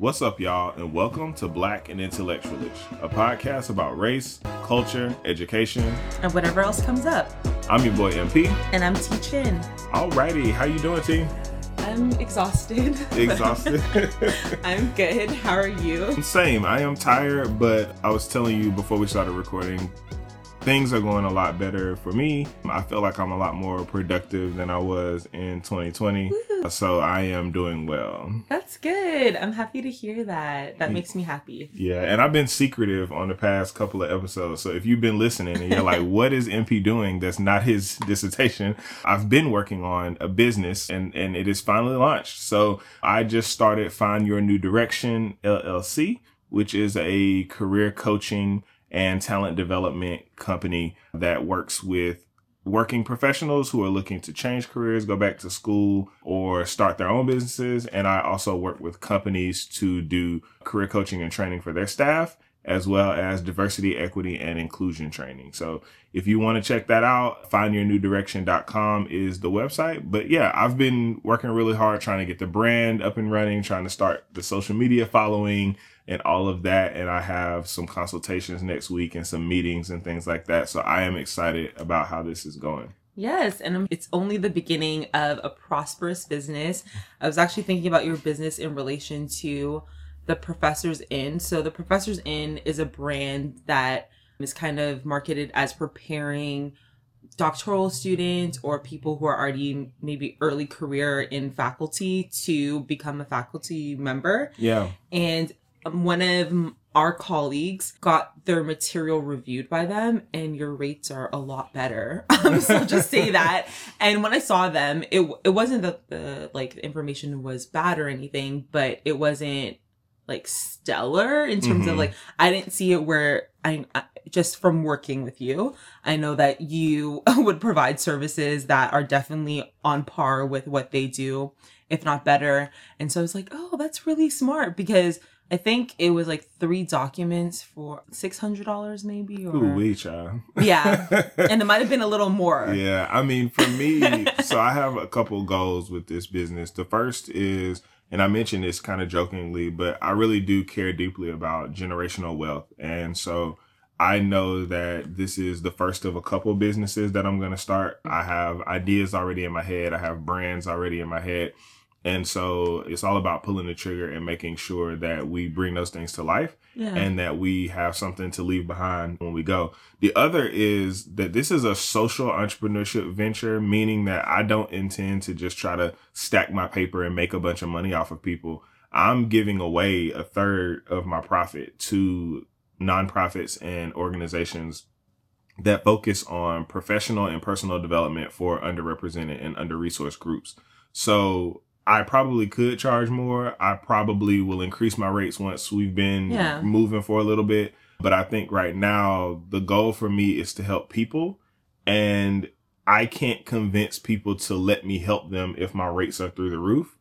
What's up, y'all, and welcome to Black and Intellectualish, a podcast about race, culture, education, and whatever else comes up. I'm your boy MP, and I'm T Chin. Alrighty, how you doing, T? I'm exhausted. Exhausted. I'm good. How are you? Same. I am tired, but I was telling you before we started recording things are going a lot better for me. I feel like I'm a lot more productive than I was in 2020. Woo. So I am doing well. That's good. I'm happy to hear that. That mm. makes me happy. Yeah. And I've been secretive on the past couple of episodes. So if you've been listening and you're like, what is MP doing that's not his dissertation? I've been working on a business and, and it is finally launched. So I just started Find Your New Direction LLC, which is a career coaching and talent development company that works with working professionals who are looking to change careers, go back to school, or start their own businesses. And I also work with companies to do career coaching and training for their staff, as well as diversity, equity, and inclusion training. So if you want to check that out, findyournewdirection.com is the website. But yeah, I've been working really hard trying to get the brand up and running, trying to start the social media following, and all of that. And I have some consultations next week and some meetings and things like that. So I am excited about how this is going. Yes, and it's only the beginning of a prosperous business. I was actually thinking about your business in relation to the Professor Is In. So the Professor Is In is a brand that is kind of marketed as preparing doctoral students or people who are already maybe early career in faculty to become a faculty member. Yeah. And one of our colleagues got their material reviewed by them and your rates are a lot better. Um, so just say that. And when I saw them, it, it wasn't that the, like, the information was bad or anything, but it wasn't like stellar in terms mm-hmm. of like, I didn't see it where I, I, just from working with you, I know that you would provide services that are definitely on par with what they do, if not better. And so I was like, oh, that's really smart because I think it was like three documents for six hundred dollars, maybe. Or Ooh, we child. Yeah, and it might have been a little more. Yeah, I mean, for me, so I have a couple goals with this business. The first is, and I mentioned this kind of jokingly, but I really do care deeply about generational wealth, and so I know that this is the first of a couple businesses that I'm going to start. I have ideas already in my head. I have brands already in my head and so it's all about pulling the trigger and making sure that we bring those things to life yeah. and that we have something to leave behind when we go. The other is that this is a social entrepreneurship venture, meaning that I don't intend to just try to stack my paper and make a bunch of money off of people. I'm giving away a third of my profit to nonprofits and organizations that focus on professional and personal development for underrepresented and under resourced groups. So I probably could charge more. I probably will increase my rates once we've been yeah. moving for a little bit. But I think right now the goal for me is to help people and I can't convince people to let me help them if my rates are through the roof.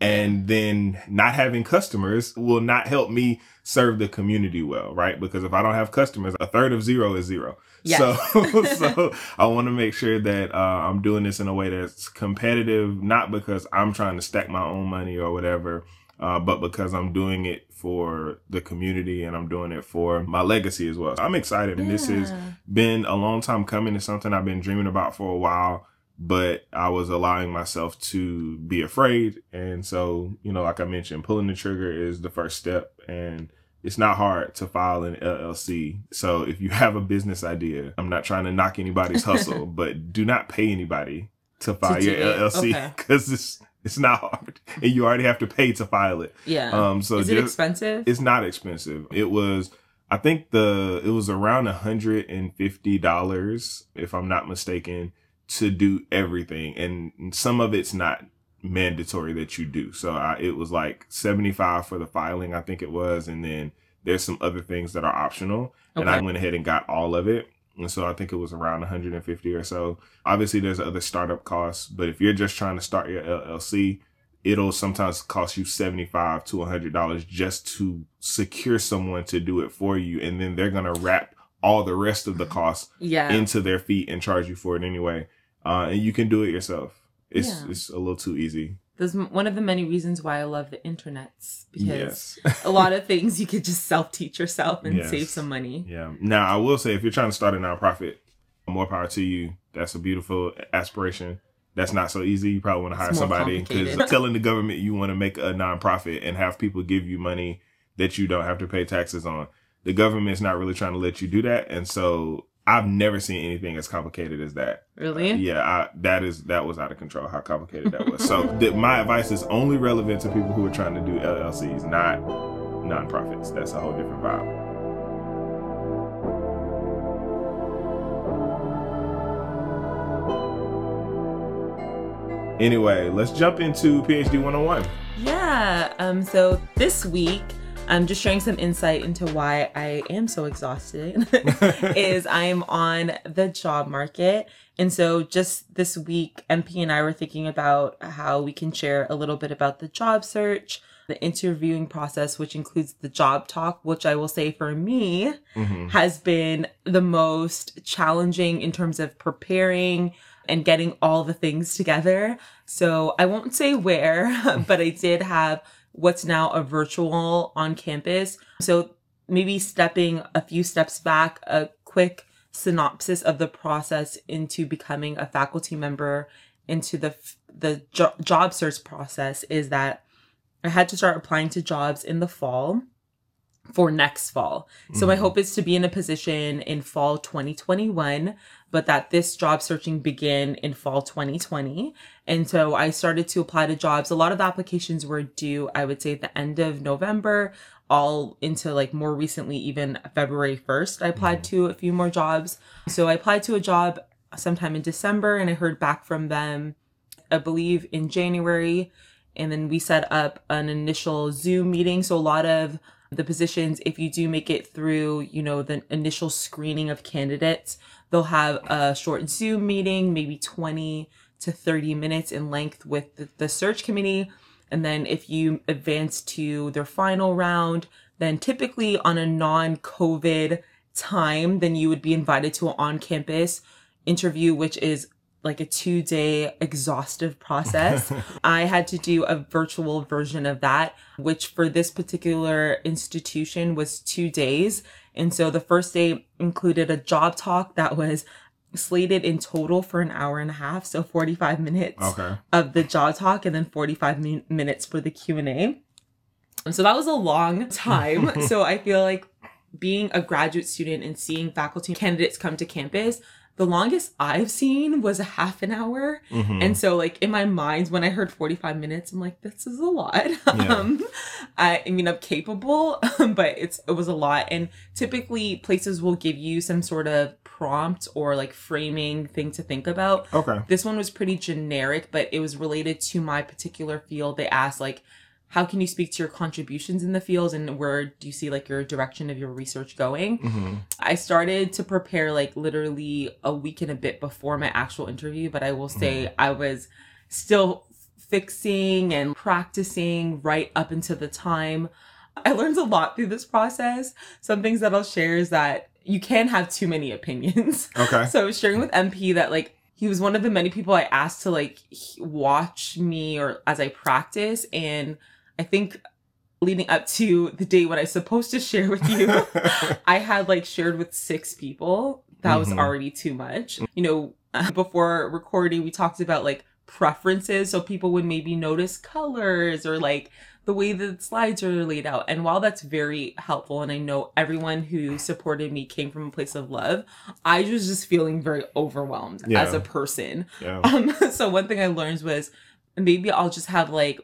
And then not having customers will not help me serve the community well, right? Because if I don't have customers, a third of zero is zero. Yes. So, so I want to make sure that uh, I'm doing this in a way that's competitive, not because I'm trying to stack my own money or whatever, uh, but because I'm doing it for the community and I'm doing it for my legacy as well. So I'm excited, and this has been a long time coming. It's something I've been dreaming about for a while but I was allowing myself to be afraid. And so, you know, like I mentioned, pulling the trigger is the first step. And it's not hard to file an LLC. So if you have a business idea, I'm not trying to knock anybody's hustle, but do not pay anybody to file to your LLC because okay. it's it's not hard, and you already have to pay to file it. Yeah. Um. So is it just, expensive? It's not expensive. It was. I think the it was around a hundred and fifty dollars, if I'm not mistaken, to do everything, and some of it's not mandatory that you do. So I, it was like 75 for the filing, I think it was. And then there's some other things that are optional. Okay. And I went ahead and got all of it. And so I think it was around 150 or so. Obviously, there's other startup costs, but if you're just trying to start your LLC, it'll sometimes cost you 75 to 100 dollars just to secure someone to do it for you and then they're going to wrap all the rest of the costs yeah. into their feet and charge you for it anyway uh, and you can do it yourself it's yeah. it's a little too easy. That's one of the many reasons why I love the internets because Yes. a lot of things you could just self teach yourself and Yes. save some money. Yeah. Now, I will say, if you're trying to start a nonprofit, more power to you. That's a beautiful aspiration. That's not so easy. You probably want to hire somebody because telling the government you want to make a nonprofit and have people give you money that you don't have to pay taxes on. The government's not really trying to let you do that, and so I've never seen anything as complicated as that. Really? Yeah, I, that is that was out of control. How complicated that was. so th- my advice is only relevant to people who are trying to do LLCs, not nonprofits. That's a whole different vibe. Anyway, let's jump into PhD 101. Yeah. Um. So this week, I'm just sharing some insight into why I am so exhausted. is I'm on the job market, and so just this week, MP and I were thinking about how we can share a little bit about the job search, the interviewing process, which includes the job talk, which I will say for me Mhm. has been the most challenging in terms of preparing and getting all the things together. So I won't say where, but I did have what's now a virtual on campus. So maybe stepping a few steps back, a quick synopsis of the process into becoming a faculty member into the the jo- job search process is that I had to start applying to jobs in the fall for next fall. So my Mhm. hope is to be in a position in fall 2021, but that this job searching begin in fall 2020. And so I started to apply to jobs. A lot of the applications were due, I would say, at the end of November, all into like more recently, even February 1st. I applied mm-hmm. to a few more jobs. So I applied to a job sometime in December and I heard back from them, I believe, in January. And then we set up an initial Zoom meeting. So a lot of the positions, if you do make it through, you know, the initial screening of candidates, they'll have a short Zoom meeting, maybe 20 to 30 minutes in length with the, the search committee. And then if you advance to their final round, then typically on a non COVID time, then you would be invited to an on campus interview, which is like a two day exhaustive process. I had to do a virtual version of that, which for this particular institution was two days. And so the first day included a job talk that was slated in total for an hour and a half. So 45 minutes Okay. of the job talk and then 45 min- minutes for the Q&A. And so that was a long time. so I feel like being a graduate student and seeing faculty candidates come to campus, the longest I've seen was a half an hour. Mhm. And so, like, in my mind, when I heard 45 minutes, I'm like, this is a lot. Yeah. Um, I, I mean, I'm capable, but it's, it was a lot. And typically, places will give you some sort of prompt or like framing thing to think about. okay. This one was pretty generic, but it was related to my particular field. They asked, like, how can you speak to your contributions in the field and where do you see like your direction of your research going? hmm I started to prepare like literally a week and a bit before my actual interview, but I will say I was still fixing and practicing right up until the time. I learned a lot through this process. Some things that I'll share is that you can't have too many opinions. Okay. So sharing with MP that like he was one of the many people I asked to like watch me or as I practice. And I think leading up to the day when I was supposed to share with you, I had like shared with six people. That was Mhm. already too much. You know, before recording, we talked about like preferences. So people would maybe notice colors or like the way the slides are laid out. And while that's very helpful, and I know everyone who supported me came from a place of love, I was just feeling very overwhelmed Yeah. as a person. yeah. Um, so one thing I learned was maybe I'll just have like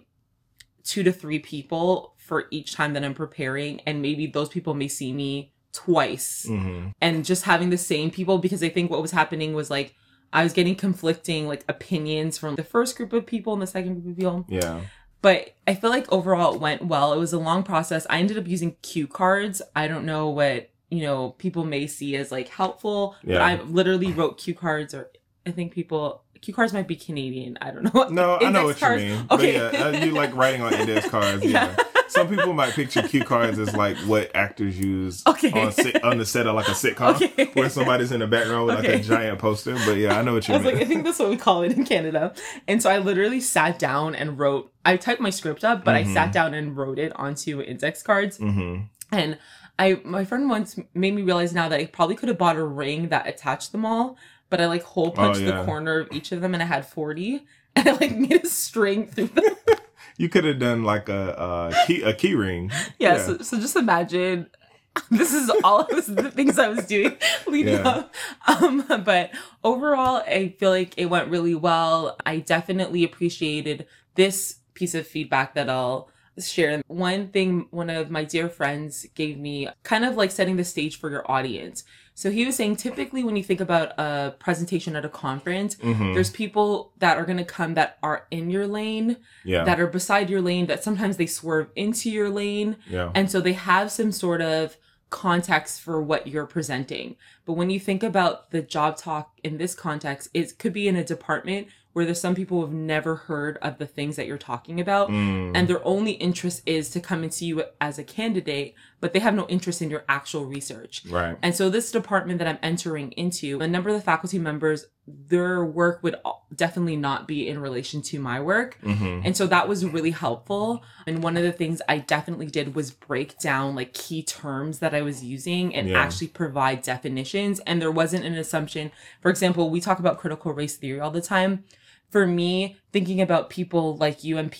two to three people for each time that I'm preparing, and maybe those people may see me twice, hmm and just having the same people because I think what was happening was like I was getting conflicting like opinions from the first group of people and the second group of people. Yeah. But I feel like overall it went well. It was a long process. I ended up using cue cards. I don't know what, you know, people may see as like helpful, but Yeah. I literally wrote cue cards or I think people cue cards might be Canadian. I don't know. No, I know what cards. you mean. Okay. But yeah, you like writing on index cards. Yeah. yeah. some people might picture cue cards as like what actors use Okay. on sit, on the set of like a sitcom Okay. where somebody's in the background with like a giant poster. But yeah, I know what you I was mean. like, I think that's what we call it in Canada. And so I literally sat down and wrote. I typed my script up, but I Mhm. sat down and wrote it onto index cards. hmm And I, my friend once made me realize now that I probably could have bought a ring that attached them all, but I like hole punched Oh, yeah. the corner of each of them, and I had forty, and I like made a string through them. You could have done like a, a key a key ring. yeah, So, so just imagine. This is all of the things I was doing leading Yeah. up. Um, but overall, I feel like it went really well. I definitely appreciated this piece of feedback that I'll share. One thing one of my dear friends gave me, kind of like setting the stage for your audience. So he was saying typically when you think about a presentation at a conference, hmm there's people that are going to come that are in your lane, Yeah, that are beside your lane, that sometimes they swerve into your lane. yeah, And so they have some sort of context for what you're presenting. But when you think about the job talk in this context, it could be in a department where there's some people who have never heard of the things that you're talking about. Mm, And their only interest is to come and see you as a candidate, but they have no interest in your actual research. right. And so this department that I'm entering into, a number of the faculty members, their work would definitely not be in relation to my work. hmm And so that was really helpful. And one of the things I definitely did was break down like key terms that I was using and Yeah. actually provide definitions. And there wasn't an assumption. For example, we talk about critical race theory all the time. For me, thinking about people like UMP,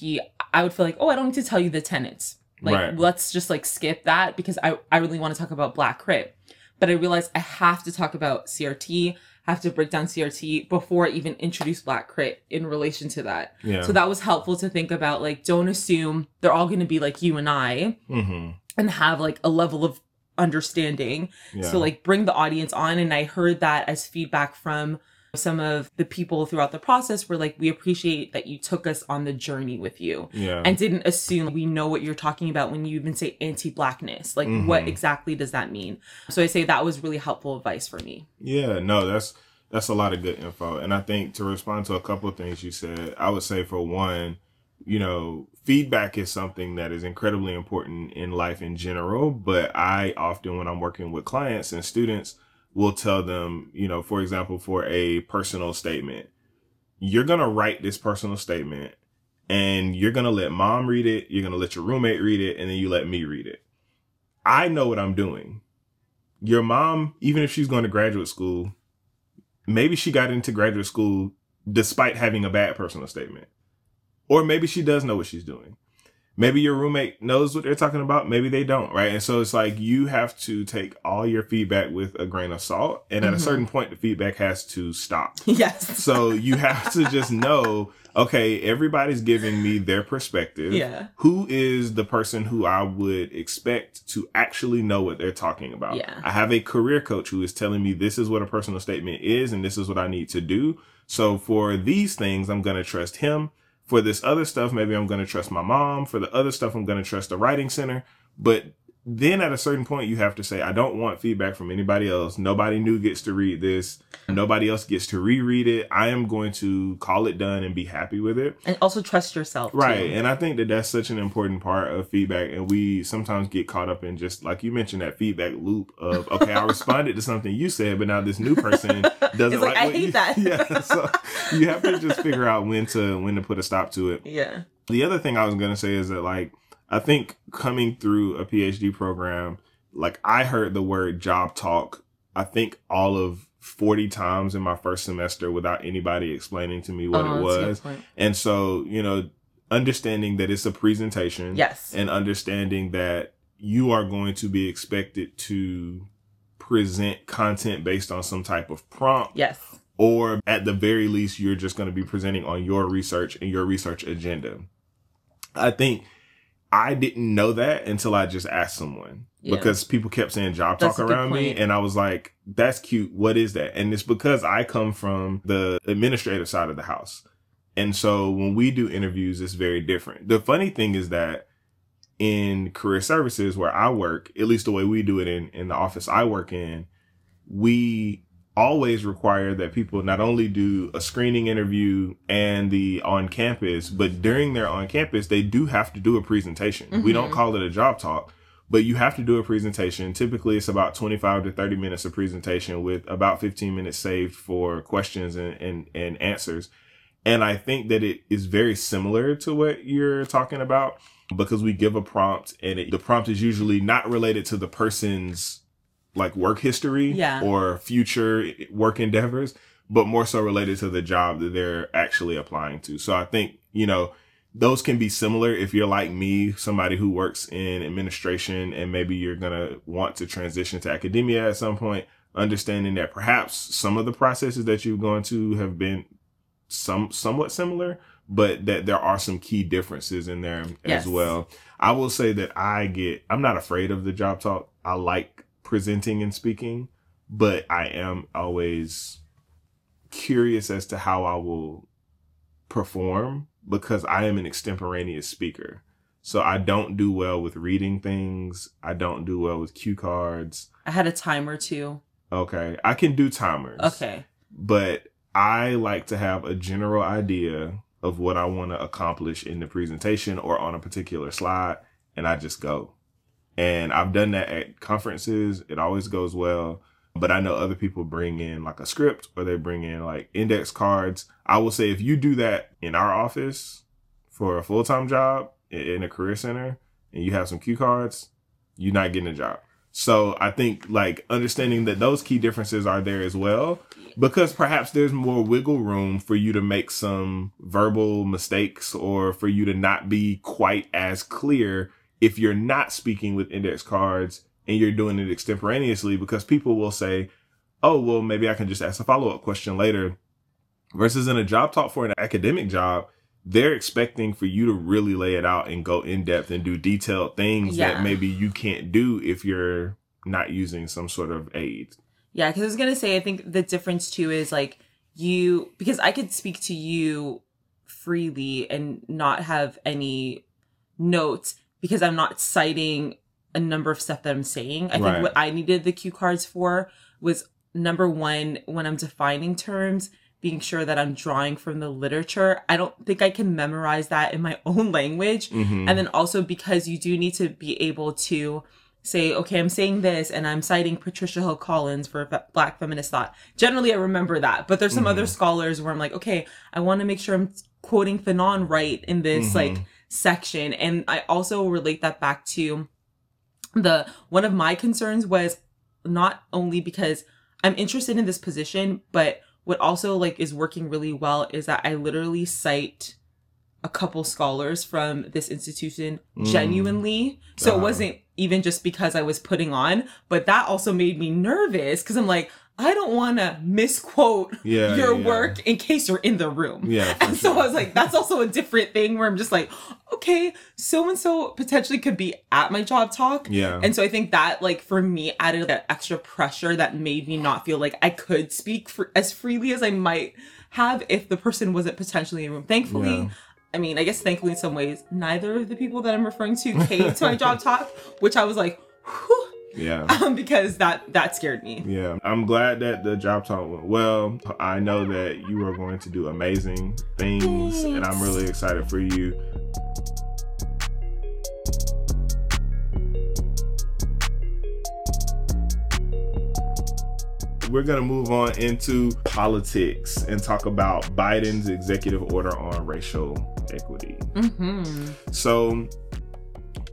I would feel like, oh, I don't need to tell you the tenets. Like, Right. let's just like skip that because I, I really want to talk about Black Crit. But I realized I have to talk about CRT, have to break down CRT before I even introduce Black Crit in relation to that. Yeah. So that was helpful to think about. Like, don't assume they're all going to be like you and I hmm and have like a level of understanding. Yeah. So, like, bring the audience on. And I heard that as feedback from some of the people throughout the process were like, we appreciate that you took us on the journey with you yeah. and didn't assume we know what you're talking about when you even say anti-blackness like what Mhm. exactly does that mean so i say that was really helpful advice for me Yeah, no, that's that's a lot of good info. And I think to respond to a couple of things you said, I would say for one, you know, feedback is something that is incredibly important in life in general, but I often when I'm working with clients and students will tell them, you know, for example, for a personal statement, you're going to write this personal statement and you're going to let mom read it, you're going to let your roommate read it, and then you let me read it. I know what I'm doing your mom, even if she's going to graduate school, maybe she got into graduate school despite having a bad personal statement. Or maybe she does know what she's doing. Maybe your roommate knows what they're talking about. Maybe they don't, right? And so it's like you have to take all your feedback with a grain of salt. And at a Mhm. certain point, the feedback has to stop. yes So you have to just know, okay, everybody's giving me their perspective yeah who is the person who I would expect to actually know what they're talking about. Yeah. I have a career coach who is telling me this is what a personal statement is and this is what I need to do. So for these things, I'm going to trust him. For this other stuff, maybe I'm going to trust my mom. For the other stuff, I'm going to trust the writing center. But then at a certain point, you have to say, I don't want feedback from anybody else. Nobody new gets to read this. Nobody else gets to reread it. I am going to call it done and be happy with it. and also trust yourself too. Right. And I think that that's such an important part of feedback. And we sometimes get caught up in just, like you mentioned, that feedback loop of, okay, I responded to something you said, but now this new person doesn't like, like, I hate you, that. Yeah. So you have to just figure out when to, when to put a stop to it. yeah The other thing I was going to say is that, like, I think coming through a PhD program, like, I heard the word job talk, I think all of 40 times in my first semester without anybody explaining to me what Oh, it that's a good was. And so, you know, understanding that it's a presentation yes and understanding that you are going to be expected to present content based on some type of prompt yes or at the very least you're just going to be presenting on your research and your research agenda. I think I didn't know that until I just asked someone Yeah. because people kept saying job That's talk around me and I was like that's cute. What is that? And it's because I come from the administrative side of the house. And so when we do interviews it's very different. The funny thing is that in career services where I work at least the way we do it in in the office I work in we always require that people not only do a screening interview and the on campus, but during their on campus, they do have to do a presentation. Mm-hmm. We don't mm-hmm. call it a job talk, but you have to do a presentation. Typically, it's about 25 to 30 minutes of presentation with about 15 minutes saved for questions and, and, and answers. And I think that it is very similar to what you're talking about because we give a prompt and it, the prompt is usually not related to the person's like work history yeah. or future work endeavors, but more so related to the job that they're actually applying to. So I think, you know, those can be similar if you're like me, somebody who works in administration and maybe you're going to want to transition to academia at some point, understanding that perhaps some of the processes that you're going to have been some somewhat similar, but that there are some key differences in there yes. as well. I will say that I get I'm not afraid of the job talk. I like presenting and speaking, but I am always curious as to how I will perform because I am an extemporaneous speaker. So I don't do well with reading things. I don't do well with cue cards. I had a timer too. Okay. I can do timers. Okay. But I like to have a general idea of what I want to accomplish in the presentation or on a particular slide, and I just go. And I've done that at conferences. It always goes well. But I know other people bring in like a script or they bring in like index cards. I will say if you do that in our office for a full time job in a career center and you have some cue cards, you're not getting a job. So I think like understanding that those key differences are there as well, because perhaps there's more wiggle room for you to make some verbal mistakes or for you to not be quite as clear if you're not speaking with index cards and you're doing it extemporaneously, because people will say, Oh, well, maybe I can just ask a follow up question later versus in a job talk for an academic job they're expecting for you to really lay it out and go in depth and do detailed things yeah. that maybe you can't do if you're not using some sort of aid. Yeah, because I was gonna say, I think the difference too is like you because I could speak to you freely and not have any notes because I'm not citing a number of stuff that I'm saying. I right. think what I needed the cue cards for was number one when I'm defining terms being sure that I'm drawing from the literature. I don't think I can memorize that in my own language. Mm-hmm. And then also because you do need to be able to say, okay, I'm saying this and I'm citing Patricia Hill Collins for Black feminist thought. Generally, I remember that, but there's some mm-hmm. other scholars where I'm like, okay, I want to make sure I'm quoting Fanon right in this mm-hmm. like section. And I also relate that back to the one of my concerns was not only because I'm interested in this position, but what also like is working really well is that I literally cite a couple scholars from this institution mm. genuinely. So uh-huh. it wasn't even just because I was putting on, but that also made me nervous because I'm like, I don't want to misquote yeah, your yeah. work in case you're in the room. Yeah. And so I was like, that's also a different thing where I'm just like, okay, so and so potentially could be at my job talk. Yeah. And so I think that like for me added that extra pressure that made me not feel like I could speak for as freely as I might have if the person wasn't potentially in the room. Thankfully, yeah. I mean, I guess thankfully in some ways, neither of the people that I'm referring to came to my job talk, which I was like, whew, yeah. Um, because that that scared me. Yeah. I'm glad that the job talk went well. I know that you are going to do amazing things Thanks. and I'm really excited for you. We're going to move on into politics and talk about Biden's executive order on racial equity. Mm-hmm. So,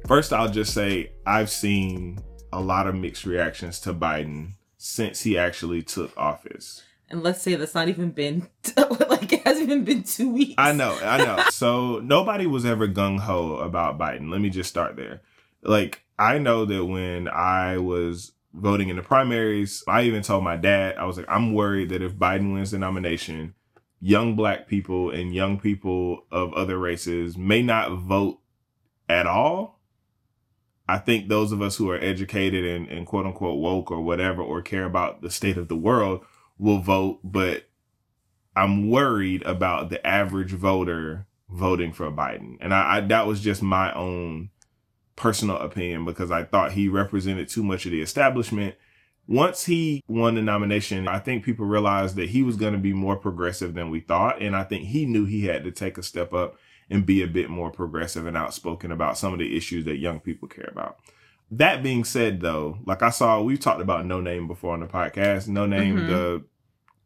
first, I'll just say I've seen a lot of mixed reactions to Biden since he actually took office. And let's say that's not even been like it hasn't even been two weeks. I know, I know. so nobody was ever gung ho about Biden. Let me just start there. Like I know that when I was voting in the primaries, I even told my dad, I was like, I'm worried that if Biden wins the nomination, young black people and young people of other races may not vote at all I think those of us who are educated and, and quote unquote woke or whatever, or care about the state of the world will vote. But I'm worried about the average voter voting for Biden. And I, I that was just my own personal opinion because I thought he represented too much of the establishment. once he won the nomination, I think people realized that he was going to be more progressive than we thought. And I think he knew he had to take a step up and be a bit more progressive and outspoken about some of the issues that young people care about. That being said, though, like I saw, we've talked about Noname before on the podcast. Noname, Mhm. the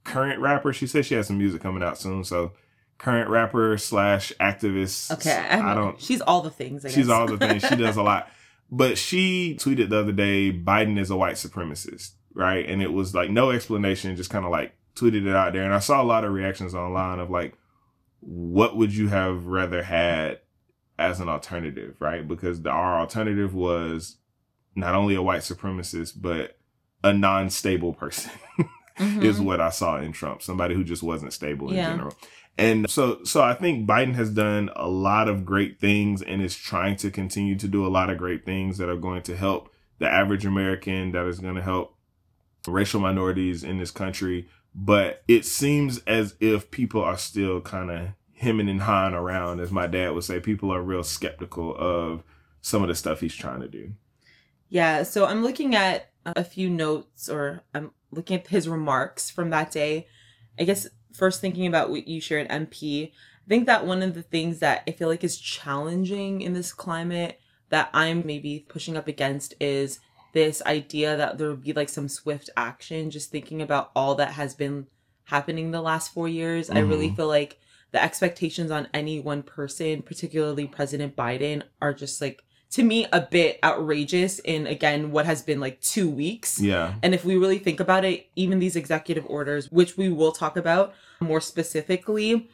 current rapper, she said she has some music coming out soon. So, current rapper slash activist. Okay, I don't. She's all the things. I She's all the things. She does a lot. But she tweeted the other day, Biden is a white supremacist, right? And it was like no explanation, just kind of like tweeted it out there. And I saw a lot of reactions online of like, what would you have rather had as an alternative, right? Because the, our alternative was not only a white supremacist, but a non-stable person Mhm. is what I saw in Trump. Somebody who just wasn't stable in Yeah. general. And so, so I think Biden has done a lot of great things and is trying to continue to do a lot of great things that are going to help the average American, that is going to help racial minorities in this country. But it seems as if people are still kind of hemming and hawing around, as my dad would say. People are real skeptical of some of the stuff he's trying to do. Yeah, so I'm looking at a few notes or I'm looking at his remarks from that day. I guess first thinking about what you shared, MP, I think that one of the things that I feel like is challenging in this climate that I'm maybe pushing up against is this idea that there would be like some swift action, just thinking about all that has been happening the last four years. I really Mhm. feel like the expectations on any one person, particularly President Biden, are just like to me a bit outrageous in again what has been like two weeks. Yeah. And if we really think about it, even these executive orders, which we will talk about more specifically,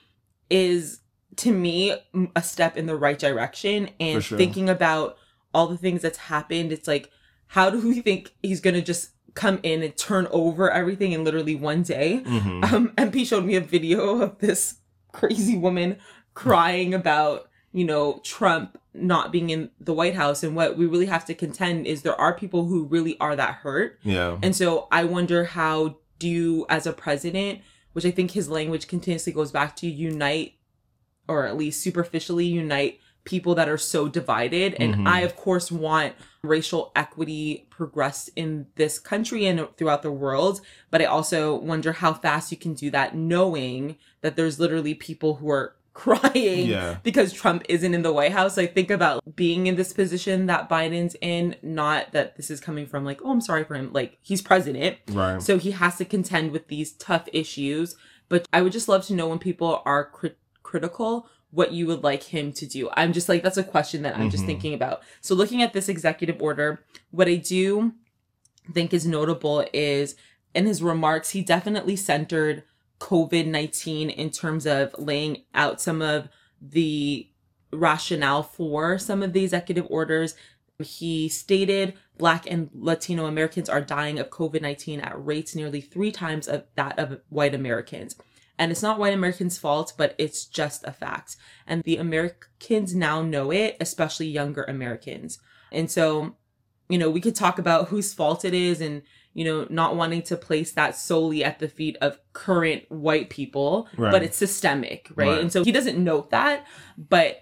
is to me a step in the right direction. And sure. thinking about all the things that's happened, it's like, how do we think he's gonna just come in and turn over everything in literally one day? hmm um, MP showed me a video of this crazy woman crying about, you know, Trump not being in the White House. And what we really have to contend is there are people who really are that hurt. Yeah. And so I wonder how do you, as a president, which I think his language continuously goes back to unite, or at least superficially unite people that are so divided. And Mhm. I, of course, want racial equity progress in this country and throughout the world. But I also wonder how fast you can do that knowing that there's literally people who are crying Yeah. because Trump isn't in the White House. I think about being in this position that Biden's in, not that this is coming from like, oh, I'm sorry for him. Like, he's president. Right. So he has to contend with these tough issues. But I would just love to know when people are crit- critical, what you would like him to do. I'm just like, that's a question that I'm just Mhm. thinking about. So looking at this executive order, what I do think is notable is in his remarks, he definitely centered COVID 19 in terms of laying out some of the rationale for some of the executive orders. He stated Black and Latino Americans are dying of COVID 19 at rates nearly three times of that of white Americans. And it's not white Americans' fault, but it's just a fact. And the Americans now know it, especially younger Americans. And so, you know, we could talk about whose fault it is and, you know, not wanting to place that solely at the feet of current white people, Right. but it's systemic, right? Right. And so he doesn't note that, but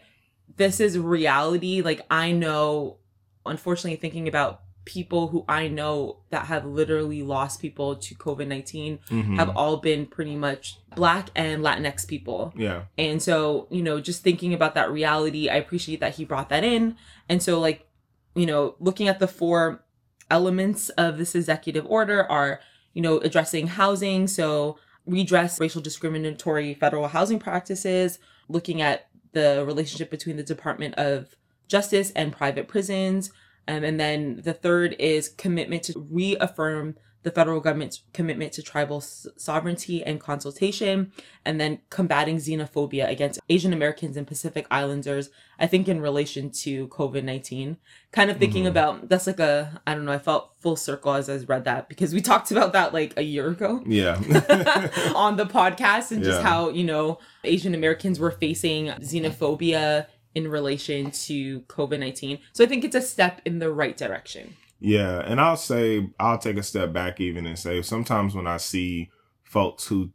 this is reality. Like, I know, unfortunately, thinking about people who I know that have literally lost people to COVID 19 Mhm. have all been pretty much Black and Latinx people. yeah. And so, you know, just thinking about that reality, I appreciate that he brought that in. And so, like, you know, looking at the four elements of this executive order are, you know, addressing housing. So, redress racial discriminatory federal housing practices, looking at the relationship between the Department of Justice and private prisons. Um, and then the third is commitment to reaffirm the federal government's commitment to tribal s- sovereignty and consultation, and then combating xenophobia against Asian Americans and Pacific Islanders. I think in relation to COVID 19, kind of thinking Mhm. about that's like a, I don't know, I felt full circle as I read that because we talked about that like a year ago Yeah. on the podcast and just Yeah. how, you know, Asian Americans were facing xenophobia in relation to COVID 19. So I think it's a step in the right direction. Yeah, and I'll say I'll take a step back even and say sometimes when I see folks who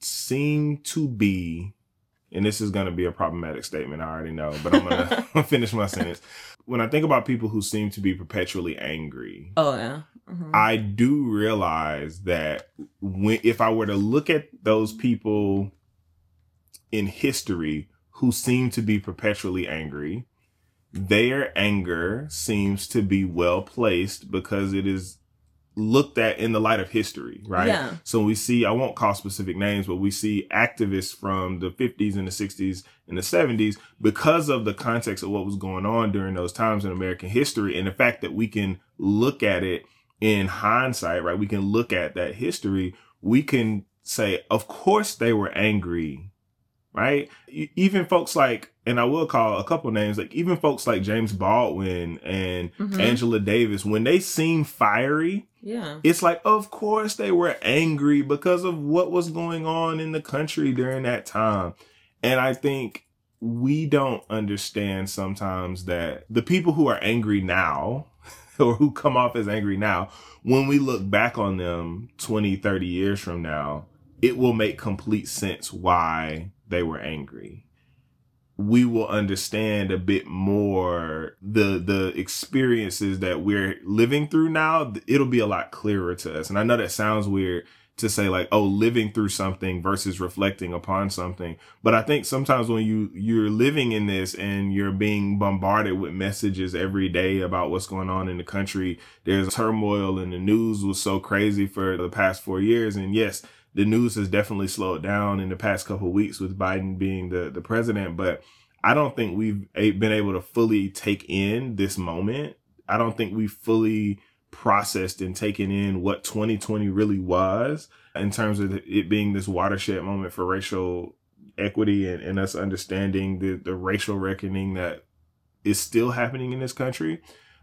seem to be and this is going to be a problematic statement, I already know, but I'm going to finish my sentence. When I think about people who seem to be perpetually angry, Oh yeah. Mhm. I do realize that when if I were to look at those people in history who seem to be perpetually angry, their anger seems to be well placed because it is looked at in the light of history, right? Yeah. So we see, I won't call specific names, but we see activists from the 50s and the 60s and the 70s because of the context of what was going on during those times in American history and the fact that we can look at it in hindsight, right? We can look at that history. We can say, of course they were angry, right? Even folks like, and I will call a couple names, like even folks like James Baldwin and Mhm. Angela Davis, when they seem fiery, Yeah. it's like, of course they were angry because of what was going on in the country during that time. And I think we don't understand sometimes that the people who are angry now or who come off as angry now, when we look back on them 20, 30 years from now, it will make complete sense why they were angry. We will understand a bit more the the experiences that we're living through now. It'll be a lot clearer to us. And i know that sounds weird to say like oh living through something versus reflecting upon something. But i think sometimes when you you're living in this and you're being bombarded with messages every day about what's going on in the country there's turmoil and the news was so crazy for the past 4 years. And yes the news has definitely slowed down in the past couple weeks with Biden being the, the president, but I don't think we've been able to fully take in this moment. I don't think we fully processed and taken in what 2020 really was in terms of it being this watershed moment for racial equity and, and us understanding the, the racial reckoning that is still happening in this country.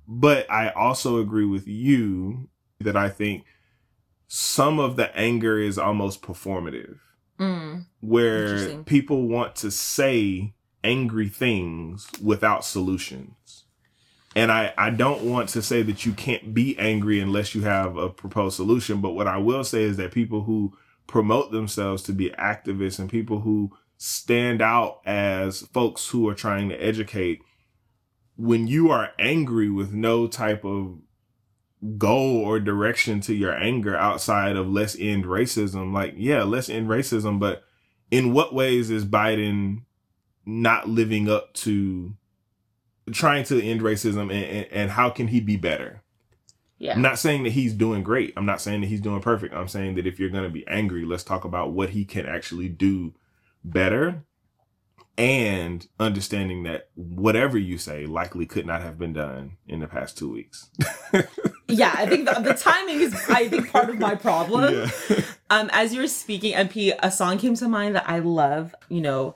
But I also agree with you that I think some of the anger is almost performative Mm. where people want to say angry things without solutions. And I, I don't want to say that you can't be angry unless you have a proposed solution. But what I will say is that people who promote themselves to be activists and people who stand out as folks who are trying to educate, when you are angry with no type of goal or direction to your anger outside of let's end racism. Like, yeah, let's end racism, but in what ways is Biden not living up to trying to end racism and, and, and how can he be better? Yeah. I'm not saying that he's doing great. I'm not saying that he's doing perfect. I'm saying that if you're going to be angry, let's talk about what he can actually do better and understanding that whatever you say likely could not have been done in the past two weeks. yeah, I think the, the timing is I think part of my problem. Yeah. Um, as you were speaking, MP, a song came to mind that I love. You know,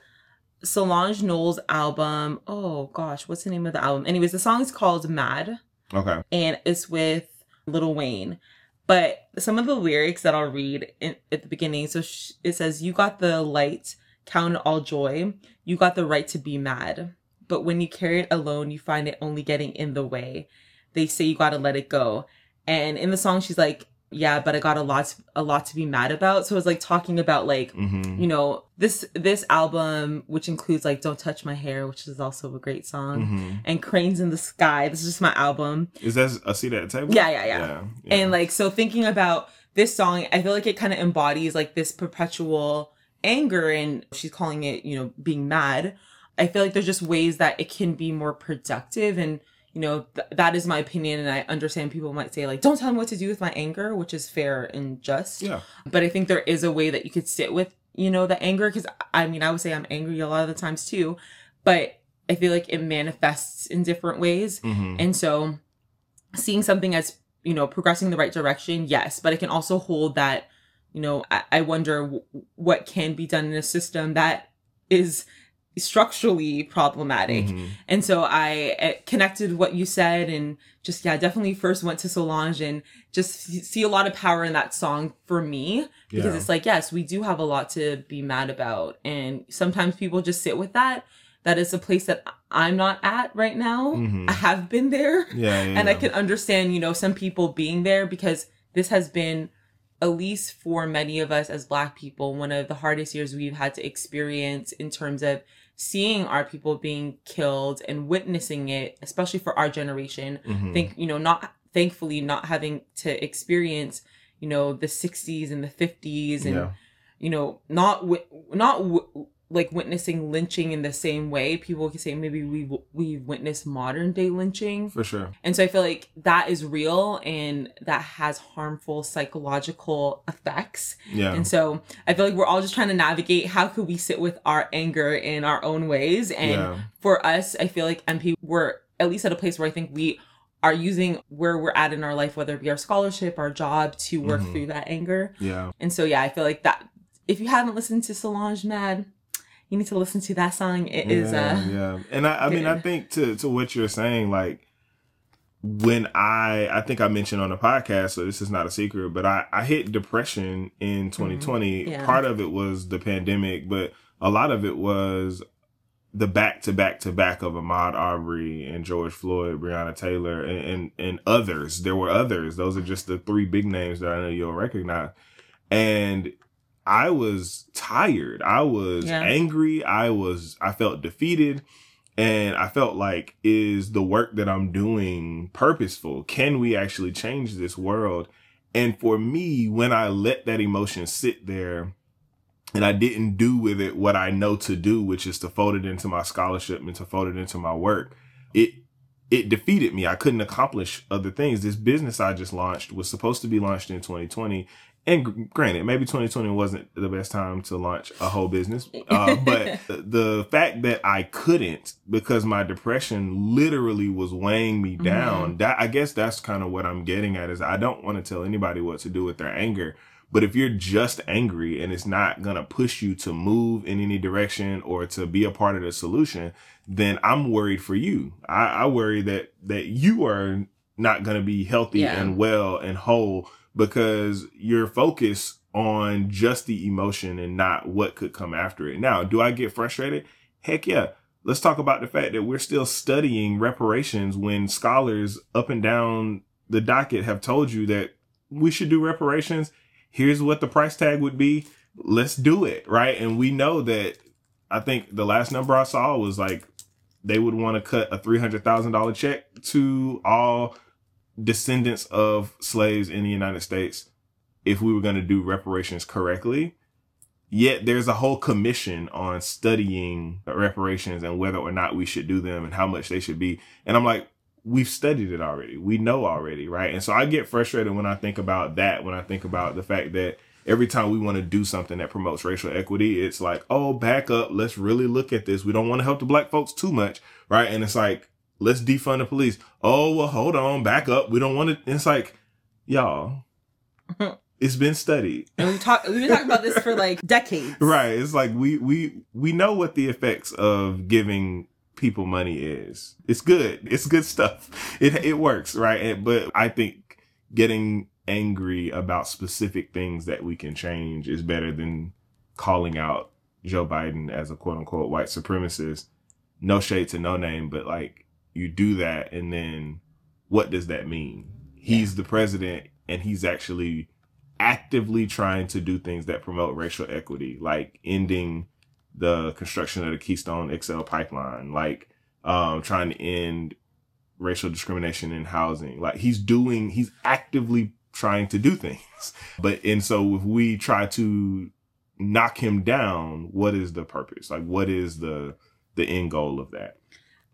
Solange Knowles' album. Oh gosh, what's the name of the album? Anyways, the song is called "Mad," Okay. and it's with Lil Wayne. But some of the lyrics that I'll read in, at the beginning, so sh- it says, "You got the light, count it all joy. You got the right to be mad, but when you carry it alone, you find it only getting in the way. They say you gotta let it go." And in the song, she's like, "Yeah, but I got a lot, a lot to be mad about." So it's like talking about like hmm you know this this album which includes like don't touch my hair which is also a great song hmm and cranes in the sky this is just my album Is that a seat at the table? Yeah, yeah, yeah. yeah. yeah. and like so thinking about this song i feel like it kind of embodies like this perpetual anger and she's calling it you know being mad i feel like there's just ways that it can be more productive and you know th- that is my opinion and i understand people might say like don't tell me what to do with my anger which is fair and just yeah. but I think there is a way that you could sit with, you know, the anger. Cause I mean, I would say I'm angry a lot of the times too, but I feel like it manifests in different ways. hmm And so seeing something as, you know, progressing the right direction, yes, but it can also hold that, you know, I, I wonder w- what can be done in a system that is structurally problematic. Mhm. And so I uh, connected what you said and just, yeah, definitely first went to Solange and just f- see a lot of power in that song for me because Yeah. it's like, yes, we do have a lot to be mad about. And sometimes people just sit with that. That is a place that I'm not at right now. Mhm. I have been there Yeah, yeah, and I can understand, you know, some people being there because this has been at least for many of us as black people one of the hardest years we've had to experience in terms of seeing our people being killed and witnessing it especially for our generation Mhm. think you know not thankfully not having to experience you know the 60s and the 50s and yeah. you know not not w- like witnessing lynching in the same way people can say maybe we we've witnessed modern day lynching For sure. and so i feel like that is real and that has harmful psychological effects Yeah. and so i feel like we're all just trying to navigate how could we sit with our anger in our own ways and yeah. for us, I feel like MP, we're at least at a place where I think we are using where we're at in our life, whether it be our scholarship, our job, to work Mhm. through that anger. Yeah. And so, yeah, I feel like that. If you haven't listened to Solange Mad, you need to listen to that song. It is, yeah, uh, yeah. And I, I mean, I think to to what you're saying, like when I, I think I mentioned on the podcast, so this is not a secret, but I, I hit depression in 2020. Mm-hmm. Yeah. Part of it was the pandemic, but a lot of it was the back to back to back of Ahmaud Arbery and George Floyd, Breonna Taylor, and, and and others. There were others. Those are just the three big names that I know you'll recognize. And I was tired. I was Yeah. angry. I was I felt defeated. And I felt like, is the work that I'm doing purposeful? Can we actually change this world? And for me, when I let that emotion sit there and I didn't do with it what I know to do, which is to fold it into my scholarship and to fold it into my work, it it defeated me. I couldn't accomplish other things. This business I just launched was supposed to be launched in 2020. And granted, maybe 2020 wasn't the best time to launch a whole business. Uh, but the, fact that I couldn't because my depression literally was weighing me down, that I guess that's kind of what I'm getting at is I don't want to tell anybody what to do with their anger. But if you're just angry and it's not going to push you to move in any direction or to be a part of the solution, then I'm worried for you. I, I worry that, that you are not going to be healthy Yeah. and well and whole because you're focused on just the emotion and not what could come after it. Now, do I get frustrated? Heck yeah. Let's talk about the fact that we're still studying reparations when scholars up and down the docket have told you that we should do reparations. Here's what the price tag would be. Let's do it. Right. And we know that I think the last number I saw was like they would want to cut a $300,000 check to all descendants of slaves in the United States if we were going to do reparations correctly. Yet there's a whole commission on studying reparations and whether or not we should do them and how much they should be. And I'm like, we've studied it already. We know already, right? And so I get frustrated when I think about that, when I think about the fact that every time we want to do something that promotes racial equity, it's like, oh, back up. Let's really look at this. We don't want to help the black folks too much, right? And it's like, let's defund the police. Oh, well, hold on, back up. We don't want to. It's like, y'all, it's been studied. and we talk, we've been talking about this for like decades. Right. It's like we we we know what the effects of giving people money is. It's good. It's good stuff. It it works, right? And, but I think getting angry about specific things that we can change is better than calling out Joe Biden as a quote unquote white supremacist. No shade to Noname, but like you do that and then what does that mean? He's the president and he's actually actively trying to do things that promote racial equity, like ending the construction of the Keystone XL pipeline, like um, trying to end racial discrimination in housing. Like he's doing, he's actively trying to do things. But, and so if we try to knock him down, what is the purpose? Like, what is the, the end goal of that?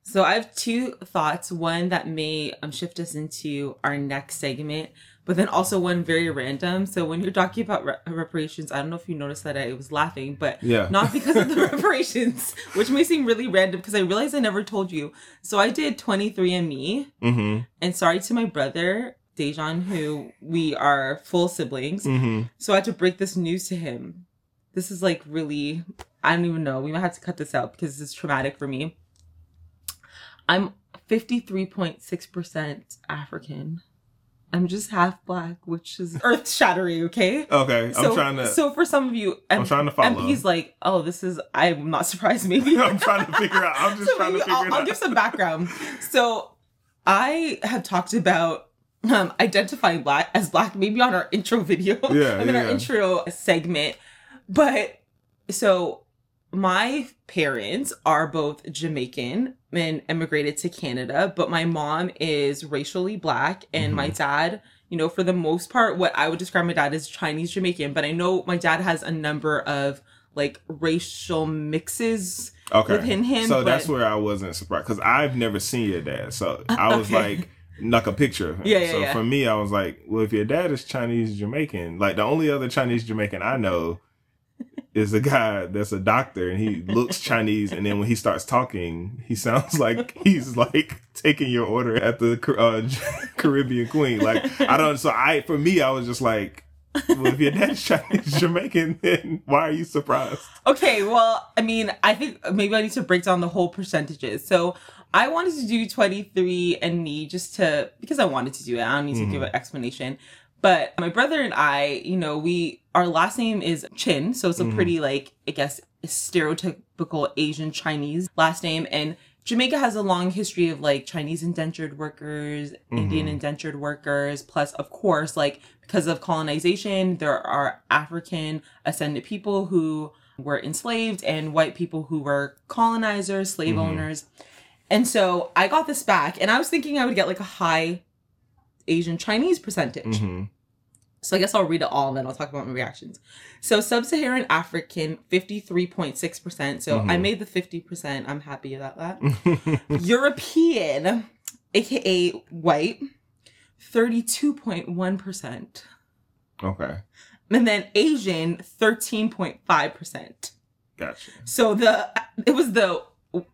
So I have two thoughts. One that may um, shift us into our next segment, but then also one very random. So when you're talking about re- reparations, I don't know if you noticed that I was laughing, but Yeah. not because of the reparations, which may seem really random because I realized I never told you. So I did 23andMe, Mm-hmm. and sorry to my brother Dejan, who we are full siblings. Mm-hmm. So I had to break this news to him. This is like really, I don't even know. We might have to cut this out because this is traumatic for me. I'm 53.6% African. I'm just half black, which is earth shattering, okay? Okay. I'm so, trying to, so for some of you, I'm trying to follow. MP's like, oh, this is, I'm not surprised, maybe. I'm trying to figure out. I'm just So trying to figure I'll, it I'll give some background. So I have talked about um, identifying black as black, maybe on our intro video. Yeah, I mean, our intro segment. But so my parents are both Jamaican and immigrated to Canada, but my mom is racially black and my Mm-hmm. dad, you know, for the most part, what I would describe my dad as Chinese Jamaican, but I know my dad has a number of like racial mixes Okay. within him. so but- that's where I wasn't surprised because I've never seen your dad. So I was Okay. like, like a picture. Yeah, yeah, so yeah. for me, I was like, well, if your dad is Chinese Jamaican, like the only other Chinese Jamaican I know is a guy that's a doctor and he looks Chinese. And then when he starts talking, he sounds like he's like taking your order at the uh, Caribbean Queen. Like, I don't, so I, for me, I was just like, well, if your dad's Chinese Jamaican, then why are you surprised? Okay, well, I mean, I think maybe I need to break down the whole percentages. So I wanted to do 23andMe just to, because I wanted to do it. I don't need to give an explanation. But my brother and I, you know, we, our last name is Chin. So it's a mm. pretty, like, I guess, stereotypical Asian Chinese last name. And Jamaica has a long history of like Chinese indentured workers, mm-hmm. Indian indentured workers, plus, of course, like because of colonization, there are African ascendant people who were enslaved and white people who were colonizers, slave mm-hmm. owners. And so I got this back and I was thinking I would get like a high Asian Chinese percentage. hmm So I guess I'll read it all and then I'll talk about my reactions. So sub-Saharan African, 53.6%. So I mm-hmm. made the 50%. I'm happy about that. European, aka white, 32.1%. Okay. And then Asian, 13.5%. Gotcha. So the it was the